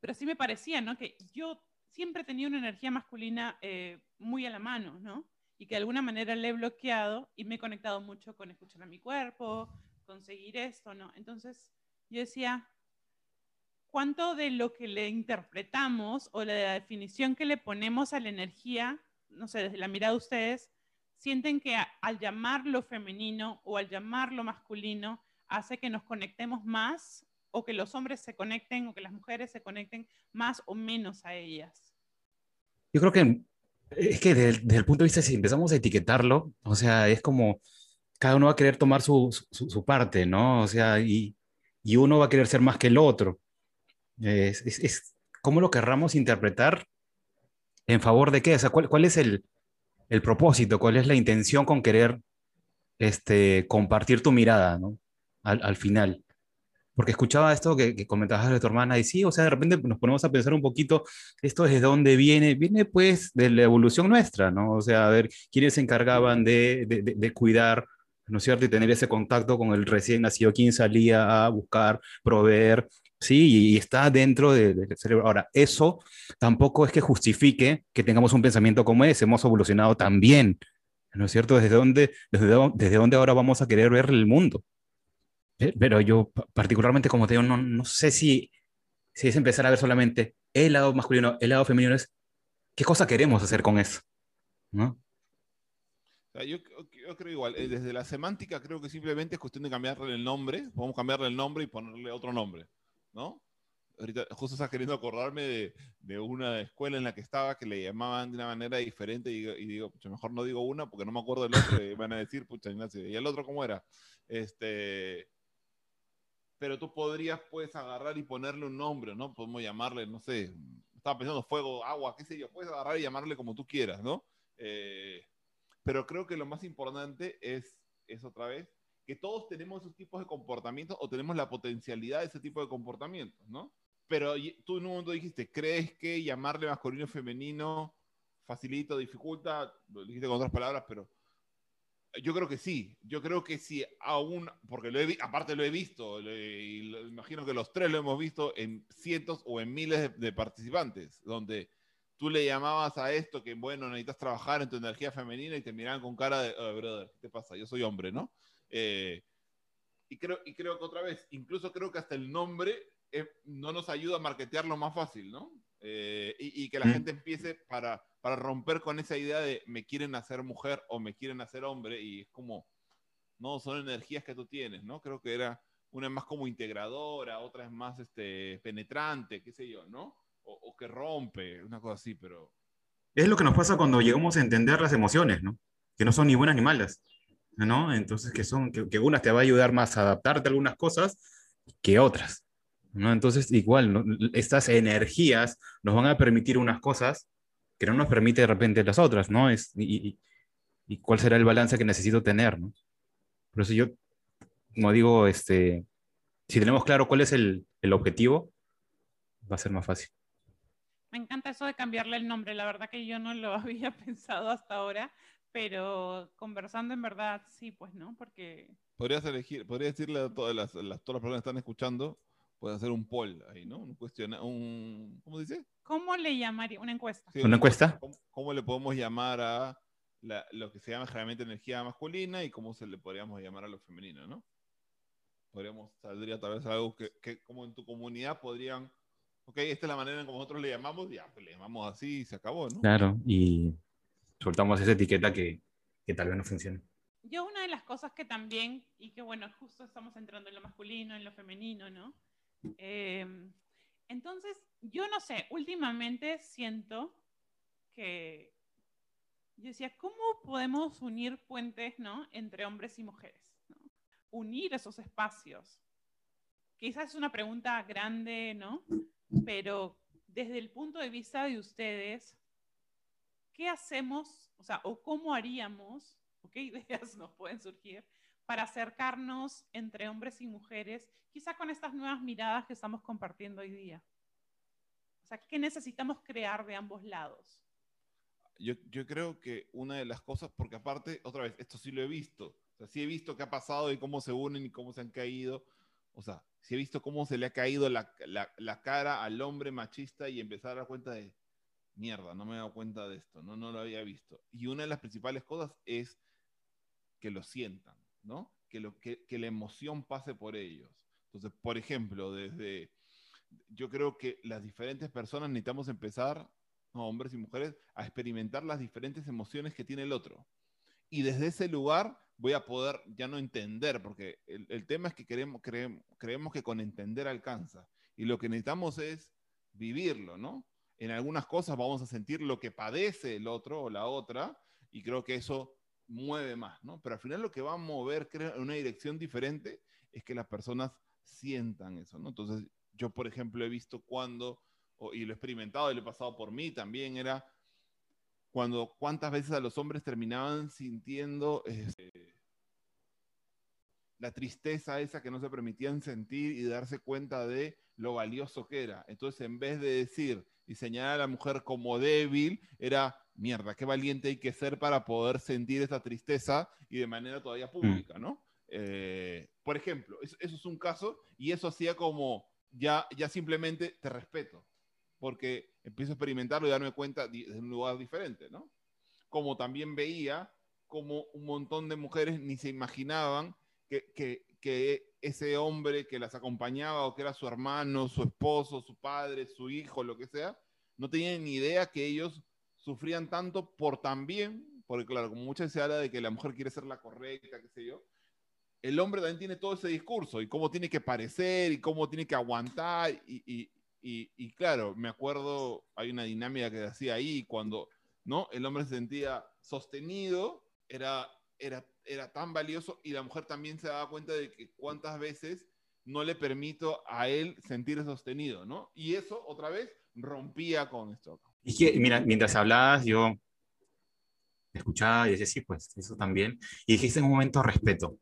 pero sí me parecía, ¿no? Que yo siempre tenía una energía masculina eh, muy a la mano, ¿no? Y que de alguna manera le he bloqueado y me he conectado mucho con escuchar a mi cuerpo, conseguir esto, ¿no? Entonces yo decía, ¿cuánto de lo que le interpretamos o la definición que le ponemos a la energía, no sé, desde la mirada de ustedes, sienten que al llamarlo femenino o al llamarlo masculino hace que nos conectemos más o que los hombres se conecten o que las mujeres se conecten más o menos a ellas? Yo creo que es que desde, el punto de vista, si empezamos a etiquetarlo, o sea, es como cada uno va a querer tomar su, su, parte, ¿no? O sea, y, y, uno va a querer ser más que el otro. Es, es, cómo lo querramos interpretar en favor de qué, o sea, cuál, cuál es el, el, propósito, cuál es la intención con querer este, compartir tu mirada, ¿no? Al, al final. Porque escuchaba esto que, que, comentabas de tu hermana y sí, o sea, de repente nos ponemos a pensar un poquito, esto desde dónde viene, viene pues de la evolución nuestra, ¿no? O sea, a ver, quiénes se encargaban de, de, de cuidar, ¿no es cierto? Y tener ese contacto con el recién nacido, quién salía a buscar, proveer, ¿sí? Y, está dentro del cerebro. Ahora, eso tampoco es que justifique que tengamos un pensamiento como ese, hemos evolucionado también, ¿no es cierto? ¿Desde dónde, desde, desde dónde ahora vamos a querer ver el mundo? Eh, pero yo particularmente, como te digo, no, no sé si, si es empezar a ver solamente el lado masculino, el lado femenino, es qué cosa queremos hacer con eso, ¿no? Yo, yo, creo igual, eh, desde la semántica creo que simplemente es cuestión de cambiarle el nombre, podemos cambiarle el nombre y ponerle otro nombre, ¿no? Ahorita justo estás queriendo acordarme de, de, una escuela en la que estaba que le llamaban de una manera diferente y, y digo, pucha, mejor no digo una porque no me acuerdo del otro y van a decir, pucha, Ignacio, ¿y el otro cómo era? Este, pero tú podrías, pues, agarrar y ponerle un nombre, ¿no? Podemos llamarle, no sé, estaba pensando fuego, agua, qué sé yo, puedes agarrar y llamarle como tú quieras, ¿no? Eh, pero creo que lo más importante es, es otra vez, que todos tenemos esos tipos de comportamientos o tenemos la potencialidad de ese tipo de comportamientos, ¿no? Pero tú en un momento dijiste, ¿crees que llamarle masculino o femenino facilita o dificulta? Lo dijiste con otras palabras, pero yo creo que sí, yo creo que sí, aún, porque lo he, aparte lo he visto, y imagino que los tres lo hemos visto en cientos o en miles de, de, participantes, donde tú le llamabas a esto que, bueno, necesitas trabajar en tu energía femenina y te miraban con cara de, oh, brother, ¿qué te pasa? Yo soy hombre, ¿no? Eh, y, creo, y creo que otra vez, incluso creo que hasta el nombre eh, no nos ayuda a marketearlo más fácil, ¿no? Eh, y, y, que la mm. gente empiece para, para romper con esa idea de me quieren hacer mujer o me quieren hacer hombre y es como, no, son energías que tú tienes, ¿no? Creo que era una es más como integradora, otra es más este, penetrante, qué sé yo, ¿no? O, o que rompe, una cosa así, pero... Es lo que nos pasa cuando llegamos a entender las emociones, ¿no? Que no son ni buenas ni malas, ¿no? Entonces, que son, que, que unas te va a ayudar más a adaptarte a algunas cosas que otras. ¿No? Entonces, igual, ¿no? estas energías nos van a permitir unas cosas que no nos permite de repente las otras, ¿no? Es, y, y, cuál será el balance que necesito tener, ¿no? Por eso yo, como digo, este, si tenemos claro cuál es el, el objetivo, va a ser más fácil. Me encanta eso de cambiarle el nombre, la verdad que yo no lo había pensado hasta ahora, pero conversando en verdad, sí, pues, ¿no? Porque... Podrías elegir, podrías decirle a todas las, las, todas las personas que están escuchando, puedes hacer un poll ahí, ¿no? Un cuestiona, un, ¿cómo dice? ¿Cómo le llamaría? Una encuesta. Sí, ¿Una encuesta? ¿Cómo, ¿Cómo, le podemos llamar a la, lo que se llama generalmente energía masculina y cómo se le podríamos llamar a lo femenino, ¿no? Podríamos, saldría tal vez algo que, que como en tu comunidad podrían, ok, esta es la manera en como nosotros le llamamos, ya, pues le llamamos así y se acabó, ¿no? Claro, y soltamos esa etiqueta que, que tal vez no funcione. Yo una de las cosas que también, y que bueno, justo estamos entrando en lo masculino, en lo femenino, ¿no? Eh, entonces, yo no sé, últimamente siento que yo decía, ¿cómo podemos unir puentes ¿no? entre hombres y mujeres? Unir esos espacios. Quizás es una pregunta grande, ¿no? Pero desde el punto de vista de ustedes, ¿qué hacemos? O sea, o cómo haríamos, qué ideas nos pueden surgir para acercarnos entre hombres y mujeres, quizá con estas nuevas miradas que estamos compartiendo hoy día. O sea, ¿qué necesitamos crear de ambos lados? Yo, yo, creo que una de las cosas, porque aparte, otra vez, esto sí lo he visto, o sea, sí he visto qué ha pasado y cómo se unen y cómo se han caído, o sea, sí he visto cómo se le ha caído la, la, la cara al hombre machista y empezar a dar cuenta de, mierda, no me he dado cuenta de esto, no, no lo había visto. Y una de las principales cosas es que lo sientan, ¿no? Que, la emoción pase por ellos. Entonces, por ejemplo, desde yo creo que las diferentes personas necesitamos empezar, hombres y mujeres, a experimentar las diferentes emociones que tiene el otro. Y desde ese lugar voy a poder ya no entender, porque el, el tema es que queremos, creemos, creemos que con entender alcanza. Y lo que necesitamos es vivirlo, ¿no? En algunas cosas vamos a sentir lo que padece el otro o la otra, y creo que eso mueve más, ¿no? Pero al final lo que va a mover, creo, en una dirección diferente es que las personas sientan eso, ¿no? Entonces, yo, por ejemplo, he visto cuando, y lo he experimentado y lo he pasado por mí también, era cuando cuántas veces a los hombres terminaban sintiendo este, la tristeza esa que no se permitían sentir y darse cuenta de lo valioso que era. Entonces, en vez de decir y señalar a la mujer como débil, era, mierda, qué valiente hay que ser para poder sentir esa tristeza y de manera todavía pública, ¿no? Eh, por ejemplo, eso, eso, es un caso y eso hacía como, ya, ya simplemente te respeto, porque empiezo a experimentarlo y darme cuenta de un lugar diferente, ¿no? Como también veía como un montón de mujeres ni se imaginaban que, que, que, ese hombre que las acompañaba o que era su hermano, su esposo, su padre, su hijo, lo que sea, no tenían ni idea que ellos sufrían tanto por también, porque claro, como muchas se habla de que la mujer quiere ser la correcta, qué sé yo, el hombre también tiene todo ese discurso y cómo tiene que parecer y cómo tiene que aguantar y, y, y, y claro, me acuerdo, hay una dinámica que hacía ahí cuando ¿no? el hombre se sentía sostenido, era, era era tan valioso y la mujer también se daba cuenta de que cuántas veces no le permito a él sentir sostenido, ¿no? Y eso, otra vez, rompía con esto. Y que, mira, mientras hablabas, yo escuchaba y decía, sí, pues, eso también. Y dijiste en un momento respeto,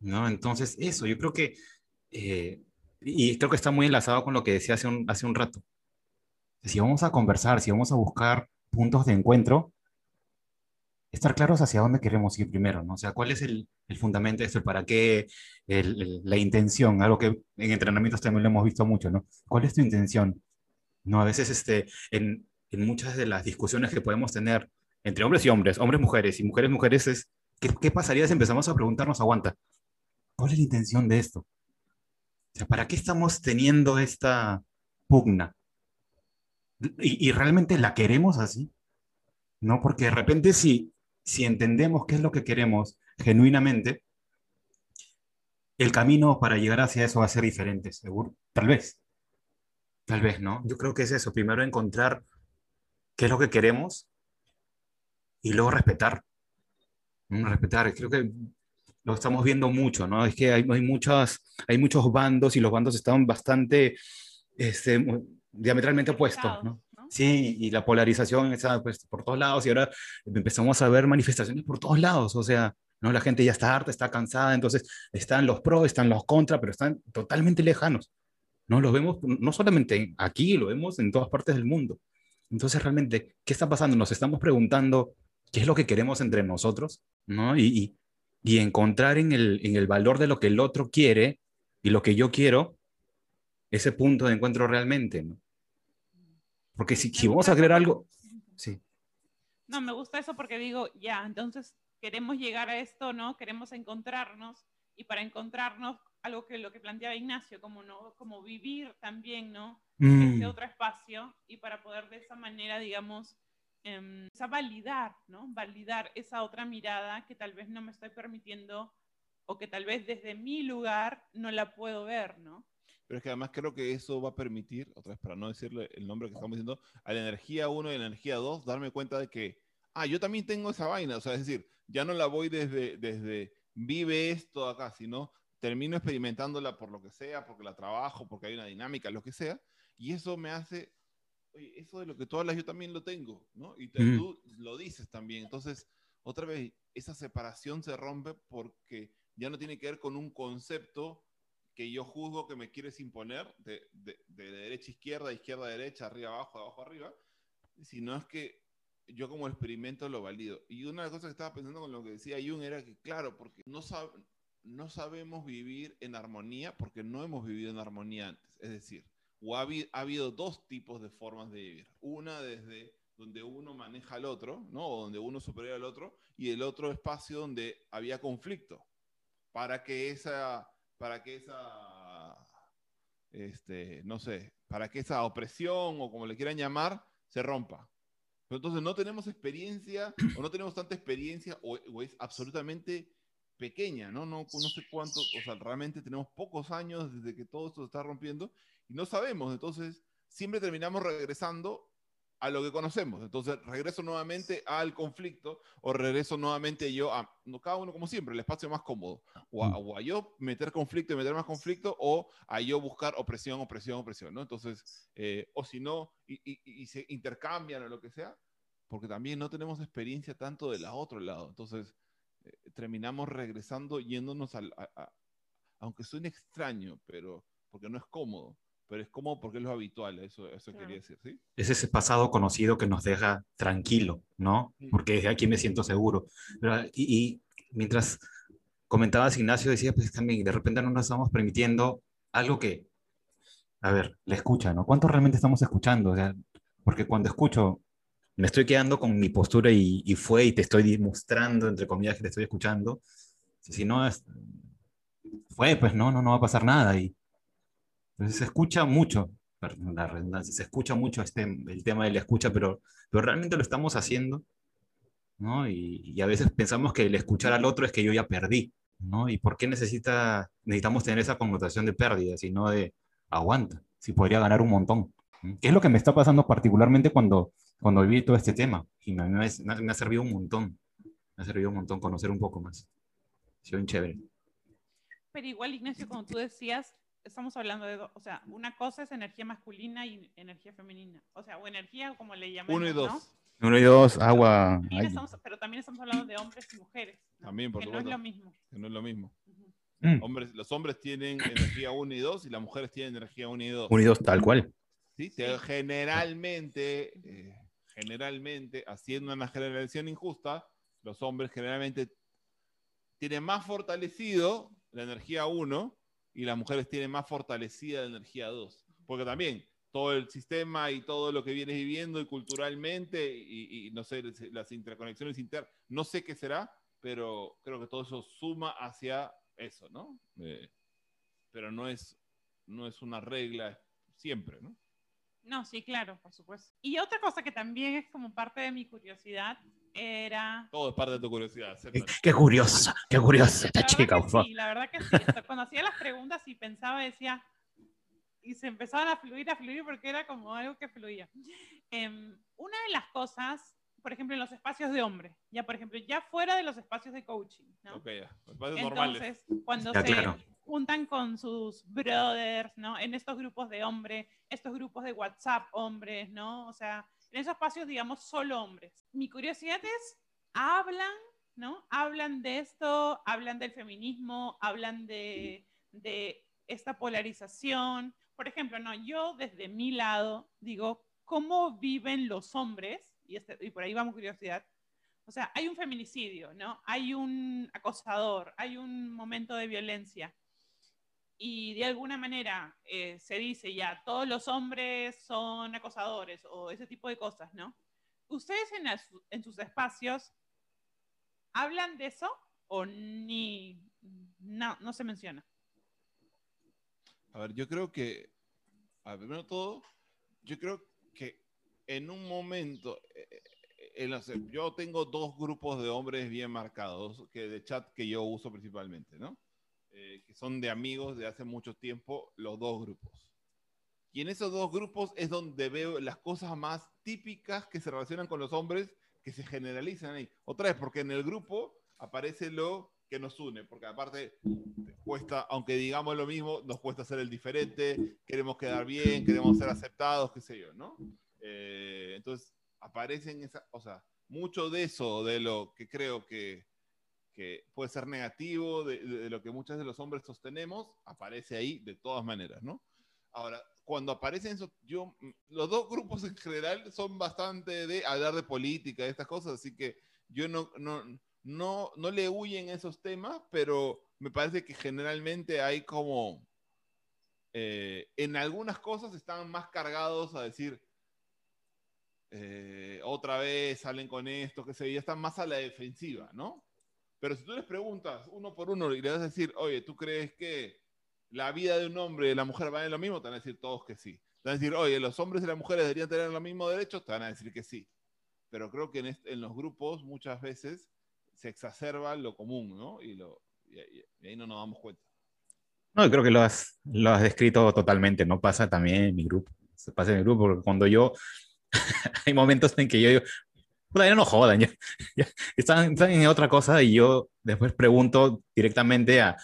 ¿no? Entonces, eso, yo creo que, eh, y creo que está muy enlazado con lo que decía hace un, hace un rato. Si vamos a conversar, si vamos a buscar puntos de encuentro, estar claros hacia dónde queremos ir primero, ¿no? O sea, cuál es el, el fundamento de esto, para qué, el, el, la intención, algo que en entrenamientos también lo hemos visto mucho, ¿no? ¿Cuál es tu intención? No, a veces este, en, en muchas de las discusiones que podemos tener entre hombres y hombres, hombres mujeres y mujeres mujeres es, ¿qué, qué pasaría si empezamos a preguntarnos, aguanta, ¿cuál es la intención de esto? ¿para qué estamos teniendo esta pugna? ¿Y, y realmente la queremos así? ¿no? Porque de repente si si entendemos qué es lo que queremos genuinamente, el camino para llegar hacia eso va a ser diferente, seguro. Tal vez. Tal vez, ¿no? Yo creo que es eso. Primero encontrar qué es lo que queremos y luego respetar. Respetar. Creo que lo estamos viendo mucho, ¿no? Es que hay, hay, muchas, hay muchos bandos y los bandos están bastante este, diametralmente opuestos, ¿no? Sí, y la polarización está pues, por todos lados y ahora empezamos a ver manifestaciones por todos lados, o sea, ¿no? La gente ya está harta, está cansada, entonces están los pros, están los contra, pero están totalmente lejanos. ¿no? Lo vemos no solamente aquí, lo vemos en todas partes del mundo. Entonces, realmente, ¿qué está pasando? Nos estamos preguntando qué es lo que queremos entre nosotros, ¿no? Y, y, y encontrar en el, en el valor de lo que el otro quiere y lo que yo quiero, ese punto de encuentro realmente, ¿no? Porque si, si vamos a creer algo, sí. No, me gusta eso porque digo, ya, entonces queremos llegar a esto, ¿no? Queremos encontrarnos y para encontrarnos, algo que lo que planteaba Ignacio, como, ¿no? como vivir también, ¿no? Mm. Ese otro espacio y para poder de esa manera, digamos, eh, esa validar, ¿no? Validar esa otra mirada que tal vez no me estoy permitiendo o que tal vez desde mi lugar no la puedo ver, ¿no? pero es que además creo que eso va a permitir, otra vez para no decirle el nombre que estamos diciendo, a la energía 1 y a la energía 2, darme cuenta de que, ah, yo también tengo esa vaina, o sea, es decir, ya no la voy desde, desde vive esto acá, sino termino experimentándola por lo que sea, porque la trabajo, porque hay una dinámica, lo que sea, y eso me hace, oye, eso de lo que tú hablas yo también lo tengo, ¿no? Y te, mm. tú lo dices también, entonces, otra vez, esa separación se rompe porque ya no tiene que ver con un concepto que yo juzgo que me quieres imponer de, de, de derecha a izquierda, izquierda a derecha, arriba abajo, abajo arriba, sino es que yo como experimento lo valido. Y una de las cosas que estaba pensando con lo que decía Jung era que, claro, porque no, sab no sabemos vivir en armonía porque no hemos vivido en armonía antes. Es decir, o ha, ha, habido dos tipos de formas de vivir. Una desde donde uno maneja al otro, ¿no? O donde uno supera al otro, y el otro espacio donde había conflicto, para que esa para que esa, este, no sé, para que esa opresión o como le quieran llamar, se rompa. Pero entonces no tenemos experiencia o no tenemos tanta experiencia o es absolutamente pequeña, ¿no? ¿no? No sé cuánto, o sea, realmente tenemos pocos años desde que todo esto se está rompiendo y no sabemos, entonces siempre terminamos regresando a lo que conocemos. Entonces regreso nuevamente al conflicto o regreso nuevamente yo a, cada uno como siempre, el espacio más cómodo. O a, o a, yo meter conflicto y meter más conflicto o a yo buscar opresión, opresión, opresión, ¿no? Entonces, eh, o si no, y, y, y, se intercambian o lo que sea, porque también no tenemos experiencia tanto del otro lado. Entonces, eh, terminamos regresando yéndonos al, a- a- aunque suene extraño, pero porque no es cómodo, pero es cómodo porque es lo habitual, eso, eso Claro. quería decir, ¿sí? Es ese pasado conocido que nos deja tranquilo, ¿no? Porque desde aquí me siento seguro. Pero, y, y mientras comentabas, Ignacio, decía, pues también, de repente no nos estamos permitiendo algo que, a ver, la escucha, ¿no? ¿Cuánto realmente estamos escuchando? O sea, porque cuando escucho, me estoy quedando con mi postura y, y fue y te estoy mostrando, entre comillas, que te estoy escuchando. Si, no, es, fue, pues no, no, no va a pasar nada. Y, entonces se escucha mucho, perdón, la redundancia, se escucha mucho este, el tema de la escucha, pero, pero realmente lo estamos haciendo, ¿no? Y, y a veces pensamos que el escuchar al otro es que yo ya perdí, ¿no? ¿Y por qué necesita, necesitamos tener esa connotación de pérdida, sino de aguanta, si podría ganar un montón? ¿Qué es lo que me está pasando particularmente cuando, cuando viví todo este tema? Y me, me ha- me ha servido un montón, me ha servido un montón conocer un poco más. Ha sido bien chévere. Pero igual, Ignacio, como tú decías, estamos hablando de dos, o sea, una cosa es energía masculina y energía femenina, o sea, o energía como le llamamos, Uno y dos. ¿no? Uno y dos, agua. También estamos- pero también estamos hablando de hombres y mujeres, ¿no? También, por que no es lo mismo. Que no es lo mismo. Ujú. Mm. Hombres, los hombres tienen energía 1 y 2 y las mujeres tienen energía 1 y 2. Uno y dos, tal cual. ¿sí? Te- Generalmente, eh, generalmente, haciendo una generalización injusta, los hombres generalmente tienen más fortalecido la energía 1 y las mujeres tienen más fortalecida la energía 2. Porque también todo el sistema y todo lo que vienes viviendo y culturalmente y, y no sé, las interconexiones internas, no sé qué será, pero creo que todo eso suma hacia eso, ¿no? Eh, pero no es, no es una regla siempre, ¿no? No, sí, claro, por supuesto. Y otra cosa que también es como parte de mi curiosidad era... Todo es parte de tu curiosidad. Qué, acéptalo. qué curiosa, qué curiosa esta chica, que por favor. sí, la verdad que sí. O sea, cuando hacía las preguntas y pensaba, decía, y se empezaban a fluir, a fluir, porque era como algo que fluía. Em, una de las cosas, por ejemplo, en los espacios de hombre, ya por ejemplo, ya fuera de los espacios de coaching, ¿no? Ok, ya. Espacios normales. Entonces, cuando Ya, se claro. Juntan con sus brothers, ¿no? En estos grupos de hombre, estos grupos de WhatsApp hombres, ¿no? O sea, en esos espacios, digamos, solo hombres. Mi curiosidad es, hablan, ¿no? Hablan de esto, hablan del feminismo, hablan de, de esta polarización. Por ejemplo, no, yo desde mi lado digo, ¿cómo viven los hombres? Y, este, y por ahí vamos curiosidad. O sea, hay un feminicidio, ¿no? Hay un acosador, hay un momento de violencia. Y de alguna manera eh, se dice ya, todos los hombres son acosadores o ese tipo de cosas, ¿no? ¿Ustedes en, las- en sus espacios hablan de eso o ni... No, no se menciona? A ver, yo creo que, a primero todo, yo creo que en un momento, eh, en los- yo tengo dos grupos de hombres bien marcados, que de chat que yo uso principalmente, ¿no? Eh, que son de amigos de hace mucho tiempo, los dos grupos. Y en esos dos grupos es donde veo las cosas más típicas que se relacionan con los hombres que se generalizan ahí. Otra vez, porque en el grupo aparece lo que nos une, porque aparte cuesta, aunque digamos lo mismo, nos cuesta ser el diferente, queremos quedar bien, queremos ser aceptados, qué sé yo, ¿no? Eh, entonces, aparecen esa, o sea, mucho de eso, de lo que creo que, que puede ser negativo, de, de lo que muchos de los hombres sostenemos, aparece ahí de todas maneras, ¿no? Ahora, cuando aparecen esos, yo, mm, los dos grupos en general son bastante de hablar de política, de estas cosas, así que yo no, no, no, no le huyen esos temas, pero me parece que generalmente hay como, eh, en algunas cosas están más cargados a decir, eh, otra vez salen con esto, que yo, ya están más a la defensiva, ¿no? Pero si tú les preguntas uno por uno y le vas a decir, oye, ¿tú crees que la vida de un hombre y de la mujer valen lo mismo? Te van a decir todos que sí. Te van a decir, oye, los hombres y las mujeres deberían tener los mismos derechos, te van a decir que sí. Pero creo que en, este- en los grupos muchas veces se exacerba lo común, ¿no? Y, ahí no nos damos cuenta. No, creo que lo has, lo has descrito totalmente, ¿no? Pasa también en mi grupo. Se pasa en mi grupo, porque cuando yo, hay momentos en que yo digo, puta, ya no jodan, ya, ya están, están en otra cosa y yo después pregunto directamente a,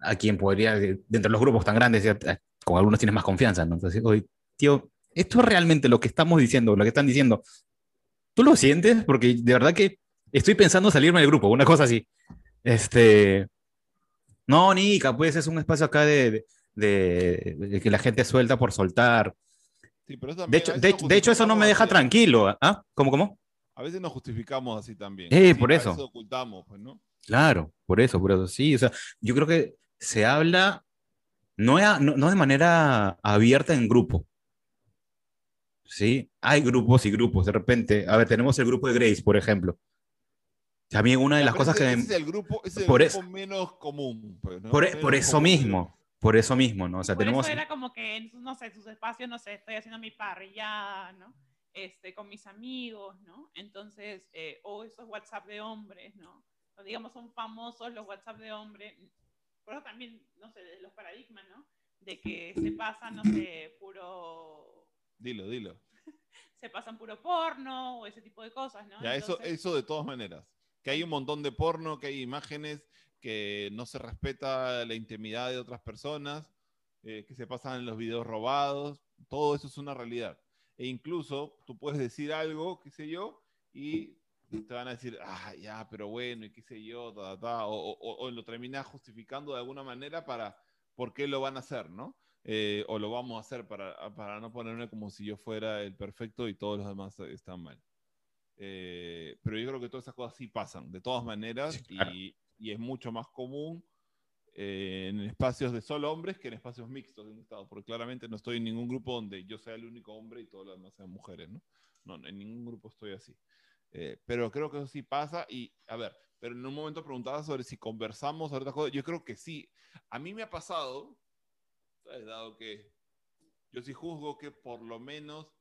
a quien podría, dentro de los grupos tan grandes, eh, con algunos tienes más confianza, ¿no? Entonces, oye, tío, esto es realmente lo que estamos diciendo, lo que están diciendo, ¿tú lo sientes? Porque de verdad que estoy pensando salirme del grupo, una cosa así. Este, no, Nica, pues es un espacio acá de, de- de que la gente suelta por soltar. Sí, pero De hecho, de, de hecho, eso no me deja tranquilo. ¿Ah? ¿Cómo, cómo? A veces nos justificamos así también. Eh, Sí, por eso. ocultamos, pues, ¿no? Claro, por eso, por eso. Sí, o sea, yo creo que se habla no, a- no, no de manera abierta en grupo. Sí, hay grupos y grupos. De repente, a ver, tenemos el grupo de Grace, por ejemplo. También una de las pero cosas ese- que... ese es el grupo, ese es por grupo eso- menos común. pues, ¿no? Por, e- Menos por eso común. mismo, por eso mismo, ¿no? O sea, Por tenemos... eso era como que, en, no sé, sus espacios, no sé, estoy haciendo mi parrillada, ¿no? Este, con mis amigos, ¿no? Entonces, eh, o esos WhatsApp de hombres, ¿no? O digamos, son famosos los WhatsApp de hombres. Por eso también, no sé, de los paradigmas, ¿no? De que se pasan, no sé, puro... Dilo, dilo. Se pasan puro porno o ese tipo de cosas, ¿no? Ya, eso, Entonces- eso de todas maneras. Que hay un montón de porno, que hay imágenes, que no se respeta la intimidad de otras personas, eh, que se pasan en los videos robados. Todo eso es una realidad. E incluso tú puedes decir algo, qué sé yo, y te van a decir, ah, ya, pero bueno, y qué sé yo, ta, ta, ta", o, o- o lo terminas justificando de alguna manera para por qué lo van a hacer, ¿no? Eh, o lo vamos a hacer para, para no ponerme como si yo fuera el perfecto y todos los demás están mal. Eh, pero yo creo que todas esas cosas sí pasan, de todas maneras, Sí, claro. y, y es mucho más común eh, en espacios de solo hombres que en espacios mixtos de un Estado, porque claramente no estoy en ningún grupo donde yo sea el único hombre y todos los demás sean mujeres, ¿no? No, en ningún grupo estoy así. Eh, pero creo que eso sí pasa y, a ver, pero en un momento preguntaba sobre si conversamos sobre estas cosas, yo creo que sí. A mí me ha pasado, dado que yo sí juzgo que por lo menos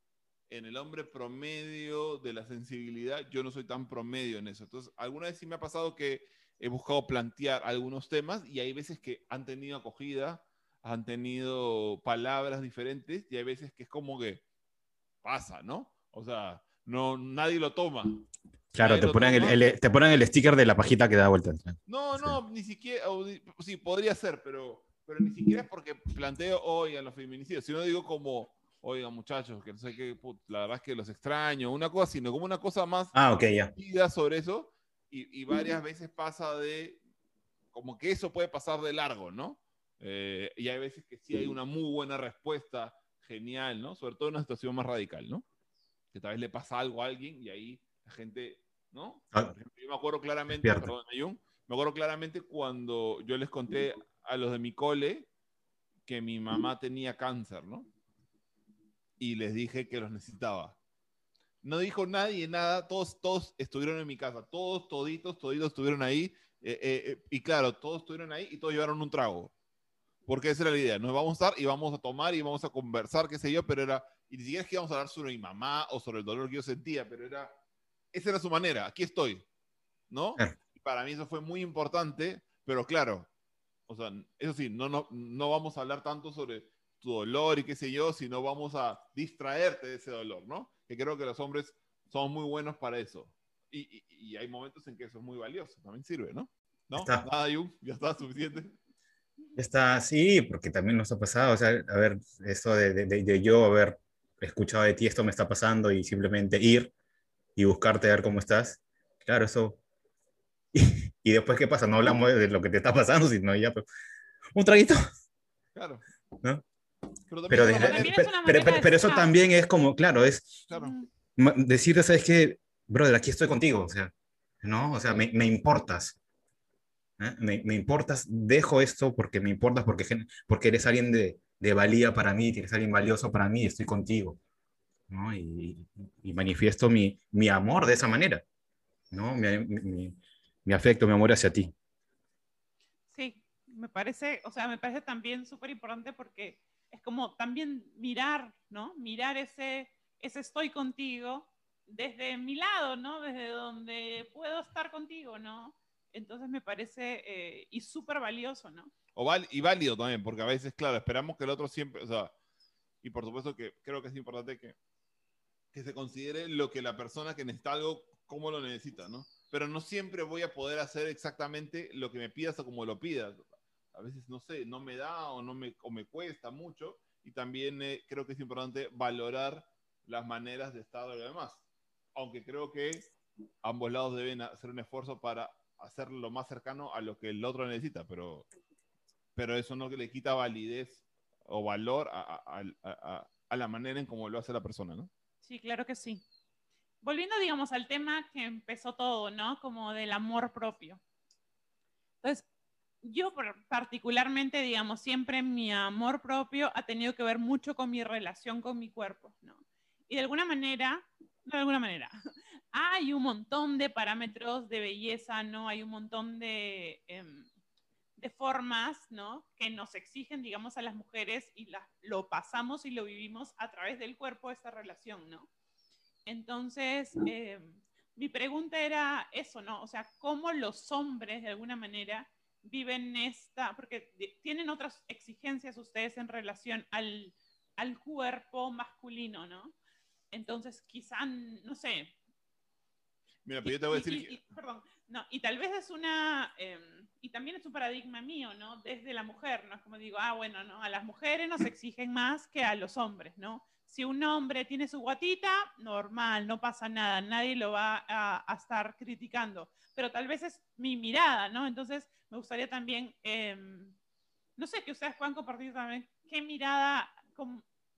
en el hombre promedio de la sensibilidad, yo no soy tan promedio en eso. Entonces, alguna vez sí me ha pasado que he buscado plantear algunos temas y hay veces que han tenido acogida, han tenido palabras diferentes y hay veces que es como que pasa, ¿no? O sea, no, nadie lo toma. Claro, Nadie te ponen, el, el- te ponen el sticker de la pajita que da vuelta. No, Sí. no, ni siquiera, sí, podría ser, pero, pero ni siquiera es porque planteo, oigan, los feminicidios, sino digo como, oigan, muchachos, que no sé qué, la verdad es que los extraño, una cosa, sino como una cosa más Ah, ok, ya. sobre eso, y, y varias veces pasa de, como que eso puede pasar de largo, ¿no? Eh, y hay veces que sí hay una muy buena respuesta, genial, ¿no? Sobre todo en una situación más radical, ¿no? Que tal vez le pasa algo a alguien y ahí la gente, ¿no? Ah. Yo me acuerdo claramente, perdón, Ayun, me acuerdo claramente cuando yo les conté a los de mi cole que mi mamá tenía cáncer, ¿no? Y les dije que los necesitaba. No dijo nadie nada, todos, todos estuvieron en mi casa, todos, toditos, toditos estuvieron ahí. eh, eh, eh, y claro, todos estuvieron ahí y todos llevaron un trago. Porque esa era la idea, nos vamos a estar y vamos a tomar y vamos a conversar, qué sé yo, pero era, y ni siquiera es que íbamos a hablar sobre mi mamá o sobre el dolor que yo sentía, pero era, esa era su manera, aquí estoy, ¿no? Y para mí eso fue muy importante, pero claro, o sea, eso sí, no, no, no vamos a hablar tanto sobre tu dolor y qué sé yo, sino vamos a distraerte de ese dolor, ¿no? Que creo que los hombres son muy buenos para eso. Y, y- y hay momentos en que eso es muy valioso, también sirve, ¿no? ¿No? Está. Nada, Jung, ya está suficiente. Está, sí, porque también nos ha pasado, o sea, a ver, esto de, de- de- de yo haber escuchado de ti, esto me está pasando y simplemente ir y buscarte a ver cómo estás. Claro, eso. Y, después, ¿qué pasa? No hablamos de lo que te está pasando, sino ya, pues, un traguito. Claro. ¿No? Pero Pero, desde- manera- es pero, pero- eso estar. también es como, claro, es claro. Ma- decirte, ¿sabes qué? Brother, aquí estoy contigo, o sea, ¿no? O sea, me, me importas. ¿eh? Me, me importas, dejo esto porque me importas, porque, porque eres alguien de, de valía para mí, eres alguien valioso para mí, estoy contigo, ¿no? Y, y manifiesto mi, mi amor de esa manera, ¿no? Mi, mi- mi afecto, mi amor hacia ti. Sí, me parece, o sea, me parece también súper importante porque es como también mirar, ¿no? Mirar ese, ese estoy contigo desde mi lado, ¿no? Desde donde puedo estar contigo, ¿no? Entonces me parece, eh, y súper valioso, ¿no? O val- y válido también, porque a veces, claro, esperamos que el otro siempre, o sea, y por supuesto que creo que es importante que, que se considere lo que la persona que necesita algo, cómo lo necesita, ¿no? Pero no siempre voy a poder hacer exactamente lo que me pidas o como lo pidas. A veces, no sé, no me da o, no me, o me cuesta mucho. Y también eh, creo que es importante valorar las maneras de estar de lo demás. Aunque creo que ambos lados deben hacer un esfuerzo para hacerlo lo más cercano a lo que el otro necesita, pero, pero eso no le quita validez o valor a, a la manera en cómo lo hace la persona, ¿no? Sí, claro que sí. Volviendo, digamos, al tema que empezó todo, ¿no? Como del amor propio. Entonces, yo particularmente, digamos, siempre mi amor propio ha tenido que ver mucho con mi relación con mi cuerpo, ¿no? Y de alguna manera, de alguna manera, hay un montón de parámetros de belleza, ¿no? Hay un montón de, em, de formas, ¿no? Que nos exigen, digamos, a las mujeres y lo pasamos y lo vivimos a través del cuerpo, esta relación, ¿no? Entonces, em, mi pregunta era eso, ¿no? O sea, ¿cómo los hombres, de alguna manera, viven esta, porque tienen otras exigencias ustedes en relación al, al cuerpo masculino, ¿no? Entonces, quizá, no sé. Mira, pero yo te voy a decir. Y, perdón, no, y tal vez es una. Em, y también es un paradigma mío, ¿no? Desde la mujer, ¿no? Es como digo, ah, bueno, ¿no? A las mujeres nos exigen más que a los hombres, ¿no? Si un hombre tiene su guatita, normal, no pasa nada, nadie lo va a, a estar criticando. Pero tal vez es mi mirada, ¿no? Entonces, me gustaría también, em, no sé, que ustedes puedan compartir también qué mirada,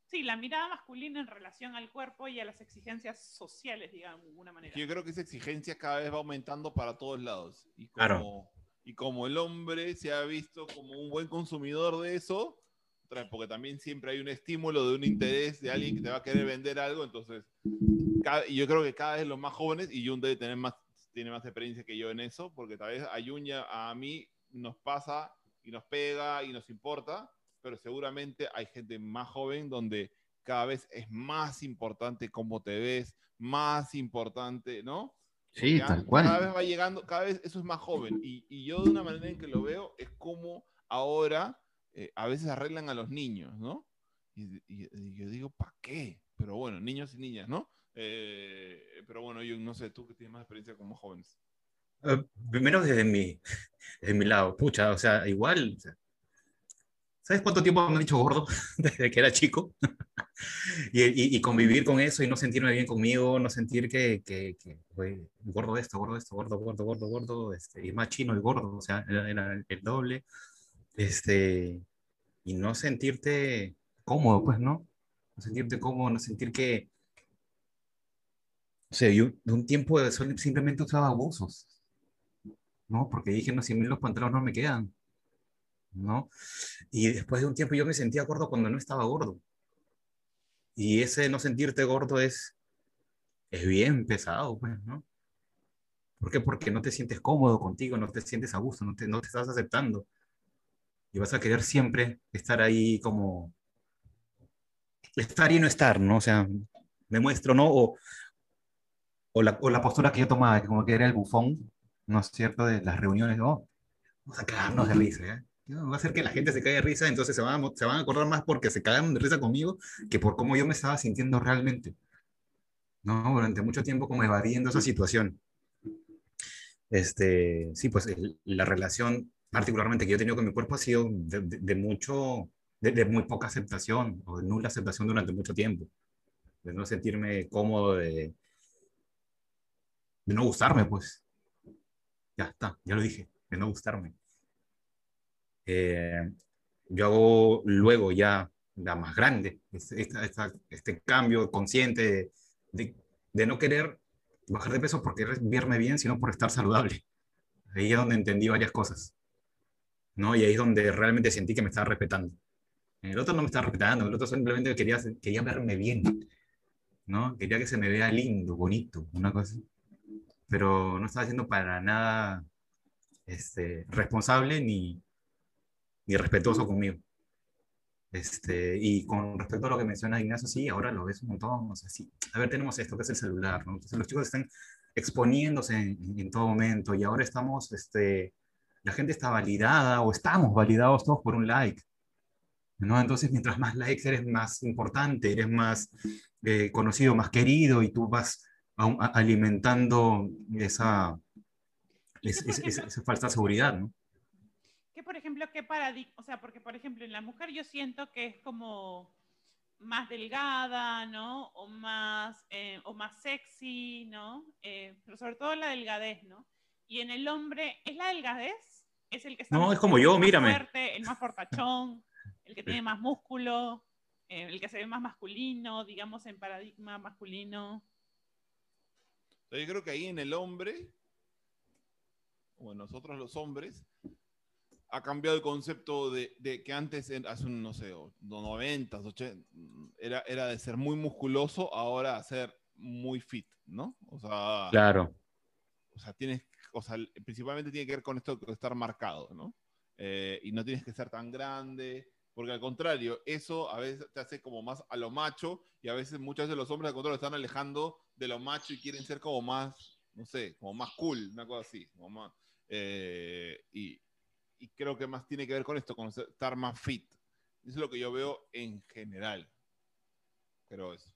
sí, la mirada masculina en relación al cuerpo y a las exigencias sociales, digamos, de alguna manera. Yo creo que esa exigencia cada vez va aumentando para todos lados. Y como, claro. y como el hombre se ha visto como un buen consumidor de eso, porque también siempre hay un estímulo de un interés de alguien que te va a querer vender algo, entonces, y yo creo que cada vez los más jóvenes, y Jun debe tener más tiene más experiencia que yo en eso, porque tal vez a Yunya, a mí nos pasa y nos pega y nos importa, pero seguramente hay gente más joven donde cada vez es más importante cómo te ves, más importante, ¿no? Sí, tal cual. Cada vez va llegando, cada vez eso es más joven. Y, y yo de una manera en que lo veo es como ahora eh, a veces arreglan a los niños, ¿no? Y, y yo digo, ¿para qué? Pero bueno, niños y niñas, ¿no? Eh, pero bueno, yo no sé, tú que tienes más experiencia como jóvenes. Uh, primero desde mi, desde mi lado, pucha, o sea, igual, ¿sabes cuánto tiempo me han dicho gordo desde que era chico? y, y, convivir con eso y no sentirme bien conmigo, no sentir que, que, que gordo esto, gordo esto, gordo, gordo, gordo, gordo, este, y más chino y gordo, o sea, era, era el doble, este, y no sentirte cómodo, pues, ¿no? No sentirte cómodo, no sentir que, o sea, yo de un tiempo simplemente usaba abusos, ¿no? Porque dije, no, si a mí los pantalones no me quedan, ¿no? Y después de un tiempo yo me sentía gordo cuando no estaba gordo. Y ese no sentirte gordo es, es bien pesado, pues, ¿no? ¿Por qué? Porque no te sientes cómodo contigo, no te sientes a gusto, no te, no te estás aceptando. Y vas a querer siempre estar ahí como... Estar y no estar, ¿no? O sea, me muestro, ¿no? O, o la, o la postura que yo tomaba, como que era el bufón, ¿no es cierto?, de las reuniones, oh, vamos a cagarnos de risa, ¿eh? Va a hacer que la gente se caiga de risa, entonces se van, a, se van a acordar más porque se cagaron de risa conmigo que por cómo yo me estaba sintiendo realmente. ¿no? Durante mucho tiempo como evadiendo esa situación. Este, sí, pues la relación particularmente que yo he tenido con mi cuerpo ha sido de, mucho, de, muy poca aceptación o de nula aceptación durante mucho tiempo. De no sentirme cómodo, de, no gustarme, pues. Ya está, ya lo dije, de no gustarme. Eh, yo hago luego ya la más grande, este, cambio consciente de, de, no querer bajar de peso porque verme bien, sino por estar saludable. Ahí es donde entendí varias cosas. ¿No? Y ahí es donde realmente sentí que me estaba respetando. El otro no me estaba respetando, el otro simplemente quería, quería verme bien, ¿no? Quería que se me vea lindo, bonito, una cosa pero no estaba siendo para nada este, responsable ni, ni respetuoso conmigo. Este, y con respecto a lo que menciona Ignacio, sí, ahora lo ves un montón, o sea, sí, a ver, tenemos esto que es el celular, ¿no? Entonces los chicos están exponiéndose en, en, todo momento y ahora estamos, este, la gente está validada o estamos validados todos por un like, ¿no? Entonces, mientras más likes eres más importante, eres más eh, conocido, más querido y tú vas alimentando esa, esa, falsa seguridad, ¿no? Que, por ejemplo, qué paradigma, o sea, porque, por ejemplo, en la mujer yo siento que es como, más delgada, ¿no? O más, eh, o más sexy, ¿no? Eh, pero sobre todo la delgadez, ¿no? Y en el hombre, ¿es la delgadez? Es el que está No, más- es como yo, más mírame. fuerte, el más fortachón, el que tiene más músculo, eh, el que se ve más masculino, digamos, en paradigma masculino. Yo creo que ahí en el hombre, o en nosotros los hombres, ha cambiado el concepto de, de que antes, hace un, no sé, no, 90, 80, era, era de ser muy musculoso, ahora a ser muy fit, ¿no? O sea, Claro. o sea, tienes, o sea, principalmente tiene que ver con esto de estar marcado, ¿no? Eh, y no tienes que ser tan grande, porque al contrario, eso a veces te hace como más a lo macho, y a veces muchas veces los hombres al contrario están alejando de lo macho y quieren ser como más, no sé, como más cool, una cosa así, como más, eh, y, y creo que más tiene que ver con esto, con estar más fit. Eso es lo que yo veo en general. Pero eso.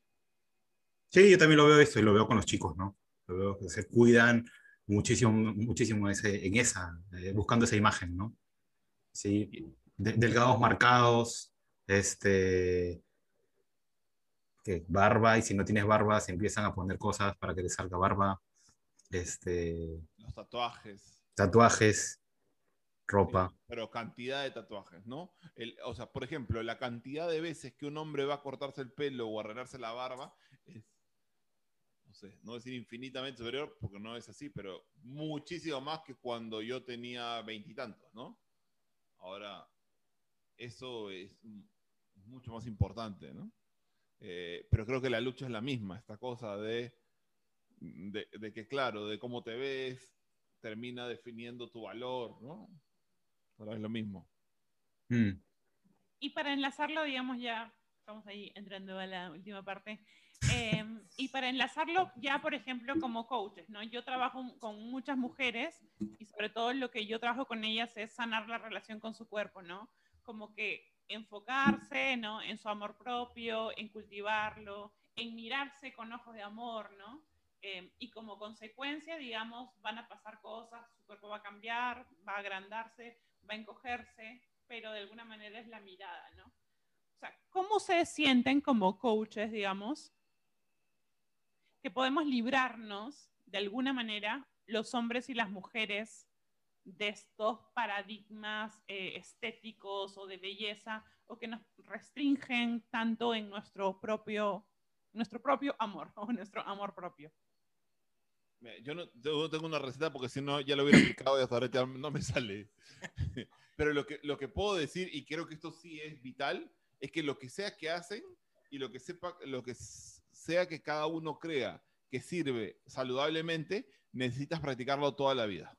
Sí, yo también lo veo eso y lo veo con los chicos, ¿no? Lo veo que se cuidan muchísimo, muchísimo ese- en esa, eh, buscando esa imagen, ¿no? Sí, de- delgados marcados, este, que barba, y si no tienes barba, se empiezan a poner cosas para que te salga barba, este, Los tatuajes. tatuajes, ropa. Sí, pero cantidad de tatuajes, ¿no? El- o sea, por ejemplo, la cantidad de veces que un hombre va a cortarse el pelo o arreglarse la barba es, sé, no decir infinitamente superior, porque no es así, pero muchísimo más que cuando yo tenía veintitantos, ¿no? Ahora, eso es mucho más importante, ¿no? Eh, pero creo que la lucha es la misma, esta cosa de, de, de que, claro, de cómo te ves, termina definiendo tu valor, ¿no? Ahora es lo mismo. Mm. Y para enlazarlo, digamos, ya estamos ahí entrando a la última parte. Eh, y para enlazarlo ya, por ejemplo, como coaches, ¿no? Yo trabajo con muchas mujeres y sobre todo lo que yo trabajo con ellas es sanar la relación con su cuerpo, ¿no? Como que enfocarse, ¿no? En su amor propio, en cultivarlo, en mirarse con ojos de amor, ¿no? Eh, y como consecuencia, digamos, van a pasar cosas, su cuerpo va a cambiar, va a agrandarse, va a encogerse, pero de alguna manera es la mirada, ¿no? O sea, ¿cómo se sienten como coaches, digamos, que podemos librarnos de alguna manera los hombres y las mujeres de estos paradigmas eh, estéticos o de belleza o que nos restringen tanto en nuestro propio, nuestro propio amor o nuestro amor propio? Yo no, yo tengo una receta porque si no ya lo hubiera aplicado y hasta ahora ya no me sale. Pero lo que, lo que puedo decir, y creo que esto sí es vital, es que lo que sea que hacen y lo que, sepa, lo que sea que cada uno crea que sirve saludablemente, necesitas practicarlo toda la vida.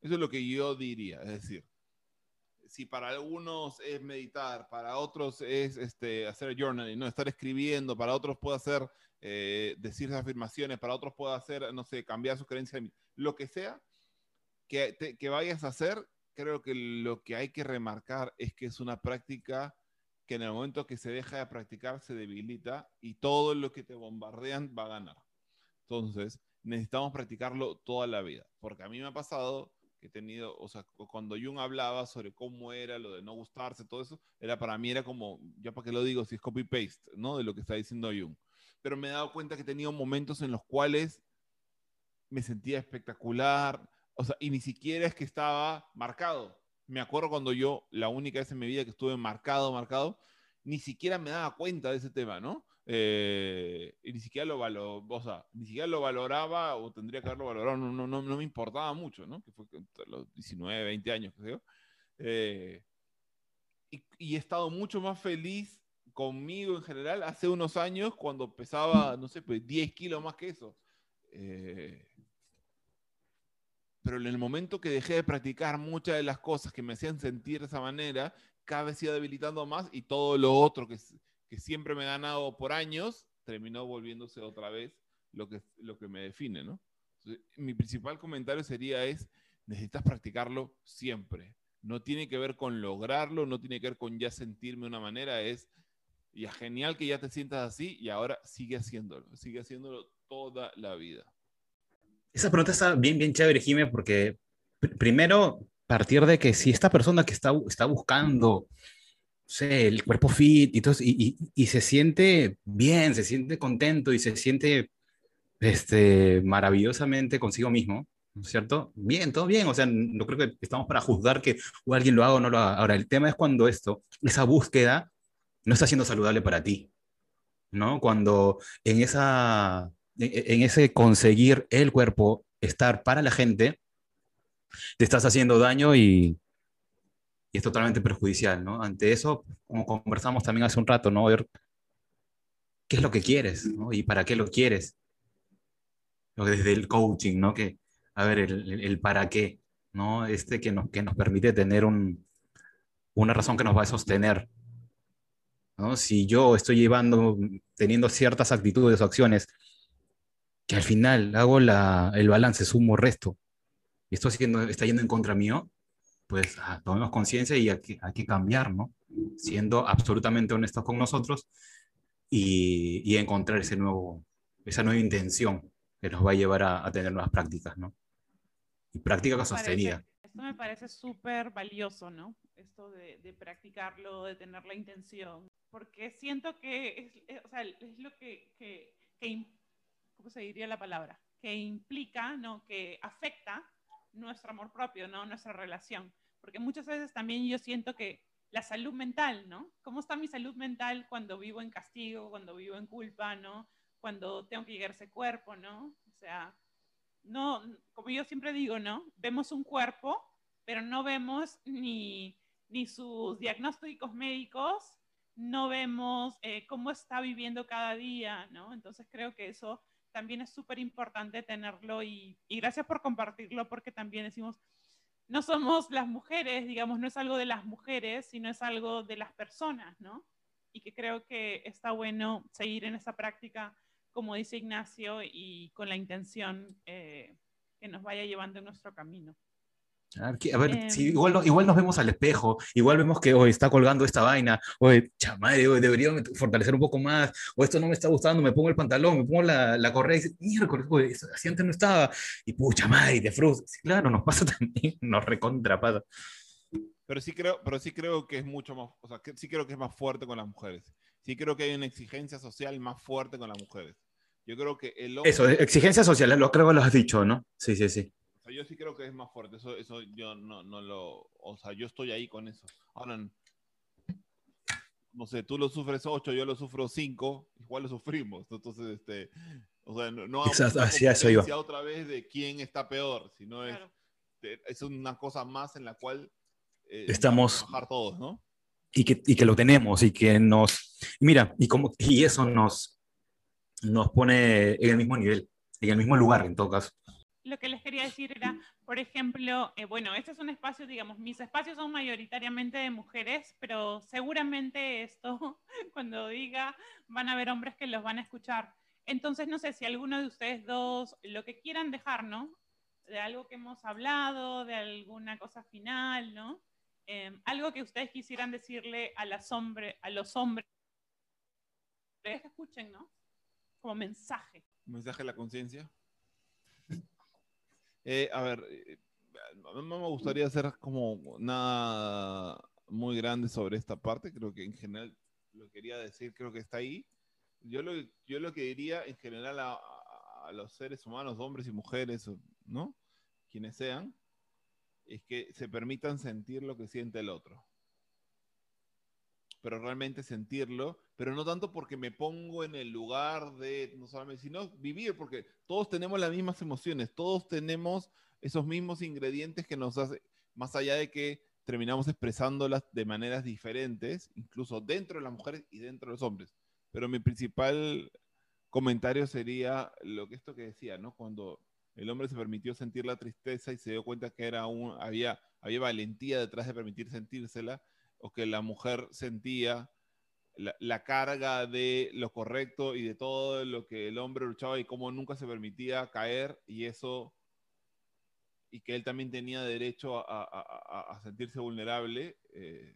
Eso es lo que yo diría. Es decir, si para algunos es meditar, para otros es este, hacer journaling, ¿no? estar escribiendo, para otros puede hacer eh, decir afirmaciones, para otros puede hacer, no sé, cambiar su creencia, lo que sea que, que vayas a hacer, creo que lo que hay que remarcar es que es una práctica que en el momento que se deja de practicar se debilita y todo lo que te bombardean va a ganar. Entonces, necesitamos practicarlo toda la vida, porque a mí me ha pasado que he tenido, o sea, cu- cuando Jung hablaba sobre cómo era lo de no gustarse, todo eso, era para mí era como, ya para qué lo digo, si es copy-paste, ¿no? De lo que está diciendo Jung. Pero me he dado cuenta que he tenido momentos en los cuales me sentía espectacular, o sea, y ni siquiera es que estaba marcado. Me acuerdo cuando yo, la única vez en mi vida que estuve marcado, marcado, ni siquiera me daba cuenta de ese tema, ¿no? Eh, y ni siquiera lo valo, o sea, ni siquiera lo valoraba o tendría que haberlo valorado, no, no, no, me importaba mucho, ¿no? Que fue entre los 19, 20 años, qué yo. Eh, y, y he estado mucho más feliz conmigo en general hace unos años cuando pesaba, no sé, pues 10 kilos más que eso. Eh, pero en el momento que dejé de practicar muchas de las cosas que me hacían sentir de esa manera, cada vez iba debilitando más y todo lo otro que, que siempre me he ganado por años terminó volviéndose otra vez lo que, lo que me define, ¿no? Mi principal comentario sería es, necesitas practicarlo siempre. No tiene que ver con lograrlo, no tiene que ver con ya sentirme de una manera, es ya genial que ya te sientas así y ahora sigue haciéndolo, sigue haciéndolo toda la vida. Esa pregunta está bien, bien chévere, Jimé, porque pr- primero partir de que si esta persona que está, está buscando sé, el cuerpo fit y, todo, y, y, y se siente bien, se siente contento y se siente este, maravillosamente consigo mismo, ¿no es cierto? Bien, todo bien, o sea, no creo que estamos para juzgar que alguien lo haga o no lo haga. Ahora, el tema es cuando esto, esa búsqueda, no está siendo saludable para ti, ¿no? Cuando en, esa, en ese conseguir el cuerpo, estar para la gente, te estás haciendo daño y, es totalmente perjudicial, ¿no? Ante eso, como conversamos también hace un rato, ¿no? Qué es lo que quieres. Y para qué lo quieres. Desde el coaching, ¿no? Que, a ver, el, el para qué, ¿no? Este que nos, que nos permite tener un, una razón que nos va a sostener. ¿no? Si yo estoy llevando, teniendo ciertas actitudes o acciones que al final hago la, el balance, sumo, resto, y esto haciendo, está yendo en contra mío, pues ah, tomemos conciencia y hay que, hay que cambiar, ¿no? Siendo absolutamente honestos con nosotros y, y, encontrar ese nuevo, esa nueva intención que nos va a llevar a, a tener nuevas prácticas, ¿no? Y práctica sostenida. Esto me parece súper valioso, ¿no? Esto de, de, practicarlo, de tener la intención, porque siento que es, o sea, es lo que, que, que, ¿cómo se diría la palabra? Que implica, ¿no? Que afecta nuestro amor propio, ¿no? Nuestra relación. Porque muchas veces también yo siento que la salud mental, ¿no? ¿Cómo está mi salud mental cuando vivo en castigo, cuando vivo en culpa, ¿no? Cuando tengo que llegar a ese cuerpo, ¿no? O sea, no, como yo siempre digo, ¿no? Vemos un cuerpo, pero no vemos ni, ni sus diagnósticos médicos, no vemos eh, cómo está viviendo cada día, ¿no? Entonces creo que eso también es súper importante tenerlo y, gracias por compartirlo porque también decimos, no somos las mujeres, digamos, no es algo de las mujeres, sino es algo de las personas, ¿no? Y que creo que está bueno seguir en esa práctica, como dice Ignacio, y con la intención eh, que nos vaya llevando en nuestro camino. A ver, eh, si igual, igual, nos vemos al espejo, igual vemos que hoy está colgando esta vaina, oye, chamadre, hoy debería fortalecer un poco más, o esto no me está gustando, me pongo el pantalón, me pongo la, la correa y dice, miércoles, así antes no estaba, y pucha madre, te frustra. Sí, claro, nos pasa también, nos recontra pasa. Pero sí creo, pero sí creo que es mucho más, o sea, que sí creo que es más fuerte con las mujeres. Sí creo que hay una exigencia social más fuerte con las mujeres. Yo creo que el hombre... Eso, exigencia social, lo creo que lo has dicho, ¿no? Sí, sí, sí sea, yo sí creo que es más fuerte. Eso, eso yo no, no lo. O sea, yo estoy ahí con eso. Ahora, no sé, tú lo sufres 8, yo lo sufro 5, igual lo sufrimos. Entonces, este. O sea, no, no Exacto, hacia eso iba. otra vez de quién está peor, sino es, es una cosa más en la cual eh, estamos trabajar todos, ¿no? Y que, y que lo tenemos y que nos. Mira, y, como, y eso nos, nos pone en el mismo nivel, en el mismo lugar, en todo caso lo que les quería decir era, por ejemplo, eh, bueno, este es un espacio, digamos, mis espacios son mayoritariamente de mujeres, pero seguramente esto, cuando diga, van a haber hombres que los van a escuchar. Entonces, no sé si alguno de ustedes dos, lo que quieran dejar, ¿no? De algo que hemos hablado, de alguna cosa final, ¿no? Eh, algo que ustedes quisieran decirle a, las hombre, a los hombres que escuchen, ¿no? Como mensaje. mensaje de la conciencia? Eh, a ver, eh, no me gustaría hacer como nada muy grande sobre esta parte. Creo que en general lo quería decir, creo que está ahí. Yo lo, yo lo que diría en general a, a los seres humanos, hombres y mujeres, ¿no? Quienes sean, es que se permitan sentir lo que siente el otro pero realmente sentirlo, pero no tanto porque me pongo en el lugar de, no solamente, sino vivir, porque todos tenemos las mismas emociones, todos tenemos esos mismos ingredientes que nos hace, más allá de que terminamos expresándolas de maneras diferentes, incluso dentro de las mujeres y dentro de los hombres. Pero mi principal comentario sería lo que esto que decía, ¿no? Cuando el hombre se permitió sentir la tristeza y se dio cuenta que era un, había, había valentía detrás de permitir sentírsela, o que la mujer sentía la, la, carga de lo correcto y de todo lo que el hombre luchaba y cómo nunca se permitía caer y eso y que él también tenía derecho a, a, a sentirse vulnerable, eh,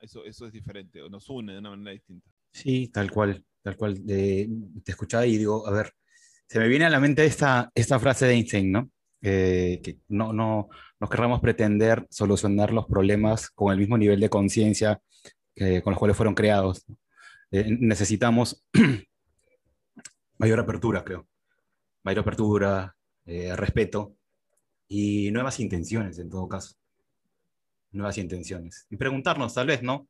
eso, eso es diferente, o nos une de una manera distinta. Sí, tal cual, tal cual. te escuchaba y digo, a ver, se me viene a la mente esta, esta frase de Einstein, ¿no? Eh, que no, no, no querramos pretender solucionar los problemas con el mismo nivel de conciencia con los cuales fueron creados. Eh, necesitamos mayor apertura, creo. Mayor apertura, eh, respeto y nuevas intenciones en todo caso. Nuevas intenciones. Y preguntarnos, tal vez, ¿no?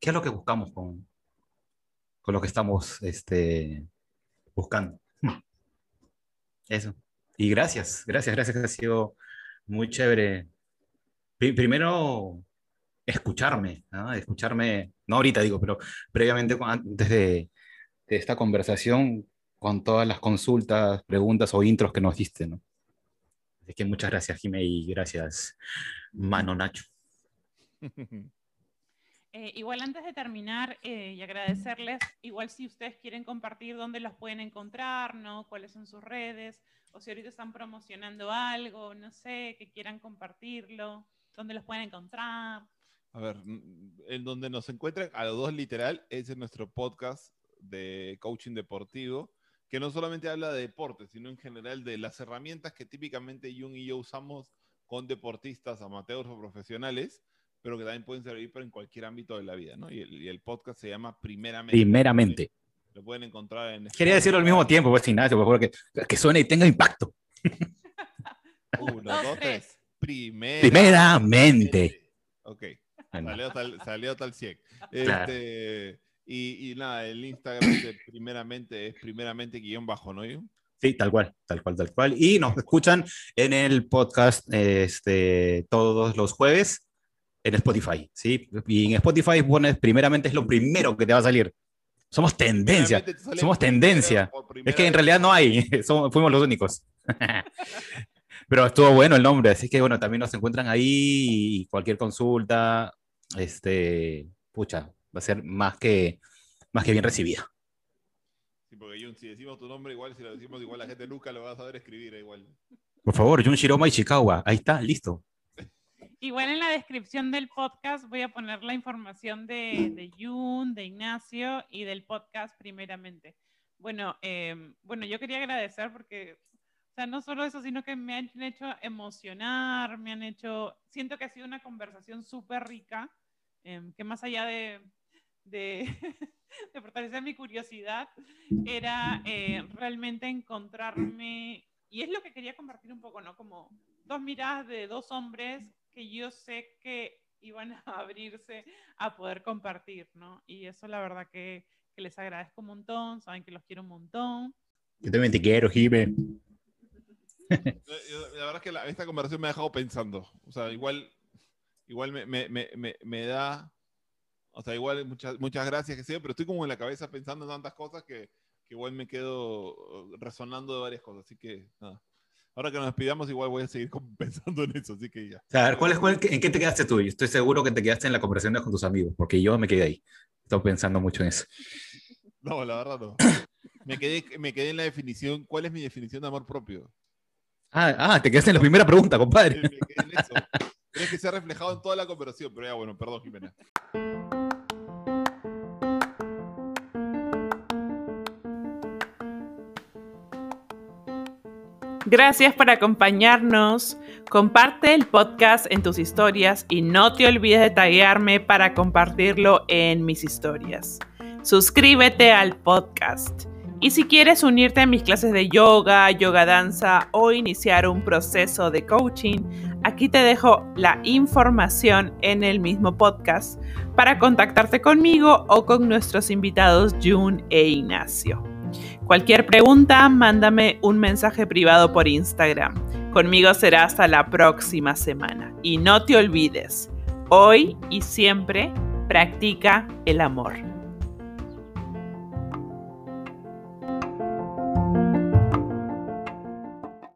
¿Qué es lo que buscamos con, con lo que estamos este, buscando? Eso. Y gracias, gracias, gracias, ha sido muy chévere. primero, escucharme, ¿no? Escucharme, no ahorita digo, pero previamente, antes de, esta conversación, con todas las consultas, preguntas o intros que nos diste, ¿no? Así que muchas gracias, Jimé, y gracias, Mano Nacho. Eh, igual antes de terminar eh, y agradecerles, igual si ustedes quieren compartir dónde los pueden encontrar, ¿no? cuáles son sus redes, o si ahorita están promocionando algo, no sé, que quieran compartirlo, dónde los pueden encontrar. A ver, en donde nos encuentran a los dos literal, es en nuestro podcast de coaching deportivo, que no solamente habla de deporte, sino en general de las herramientas que típicamente Jung y yo usamos con deportistas, amateurs o profesionales pero que también pueden servir para en cualquier ámbito de la vida, ¿no? Y el, podcast se llama Primeramente. Primeramente. Lo pueden encontrar en... Quería decirlo al mismo tiempo, pues Ignacio, por favor, que, que suene y tenga impacto. Uno, dos, tres. Primeramente. Ok. Salió tal, salió tal 100. Este, y, y, nada, el Instagram de primeramente es primeramente guion bajo, ¿no? Sí, tal cual, tal cual, tal cual. Y nos escuchan en el podcast este, todos los jueves en Spotify, ¿sí? Y en Spotify pones, primeramente es lo primero que te va a salir. Somos tendencia, somos tendencia. Es que en realidad no hay, somos, fuimos los únicos. Pero estuvo bueno el nombre, así que bueno, también nos encuentran ahí y cualquier consulta, este, pucha, va a ser más que, más que bien recibida. Sí, porque Jun, si decimos tu nombre igual, si lo decimos igual, la gente nunca lo va a saber escribir igual. Por favor, Jun Shiroma Ishikawa, ahí está, listo. Igual en la descripción del podcast voy a poner la información de, de Jun, de Ignacio y del podcast primeramente. Bueno, em, bueno, yo quería agradecer porque, no solo eso, sino que me han hecho emocionar, me han hecho, siento que ha sido una conversación súper rica, em, que más allá de, de, de, fortalecer mi curiosidad, era eh, realmente encontrarme, y es lo que quería compartir un poco, ¿no? Como dos miradas de dos hombres que yo sé que iban a abrirse a poder compartir, ¿no? Y eso la verdad que, que les agradezco un montón, saben que los quiero un montón. Yo también te quiero, Jime. La verdad es que esta conversación me ha dejado pensando. O sea, igual, igual me, me, me, me da, o sea, igual muchas, muchas gracias que sea, pero estoy como en la cabeza pensando en tantas cosas que, que igual me quedo resonando de varias cosas. Así que, nada ahora que nos despidamos, igual voy a seguir pensando en eso, así que ya. a ver, ¿cuál es, cuál, ¿en qué te quedaste tú? Yo estoy seguro que te quedaste en la conversación con tus amigos, porque yo me quedé ahí. Estoy pensando mucho en eso. No, la verdad no. Me quedé, me quedé en la definición. ¿Cuál es mi definición de amor propio? Ah, ah te quedaste en la primera pregunta, compadre. Me quedé en eso. Tienes que ser reflejado en toda la conversación, pero ya bueno, perdón, Jimena. Gracias por acompañarnos. Comparte el podcast en tus historias y no te olvides de taguearme para compartirlo en mis historias. Suscríbete al podcast. Y si quieres unirte a mis clases de yoga, yoga danza o iniciar un proceso de coaching, aquí te dejo la información en el mismo podcast para contactarte conmigo o con nuestros invitados June e Ignacio. Cualquier pregunta, mándame un mensaje privado por Instagram. Conmigo será hasta la próxima semana. Y no te olvides, hoy y siempre practica el amor.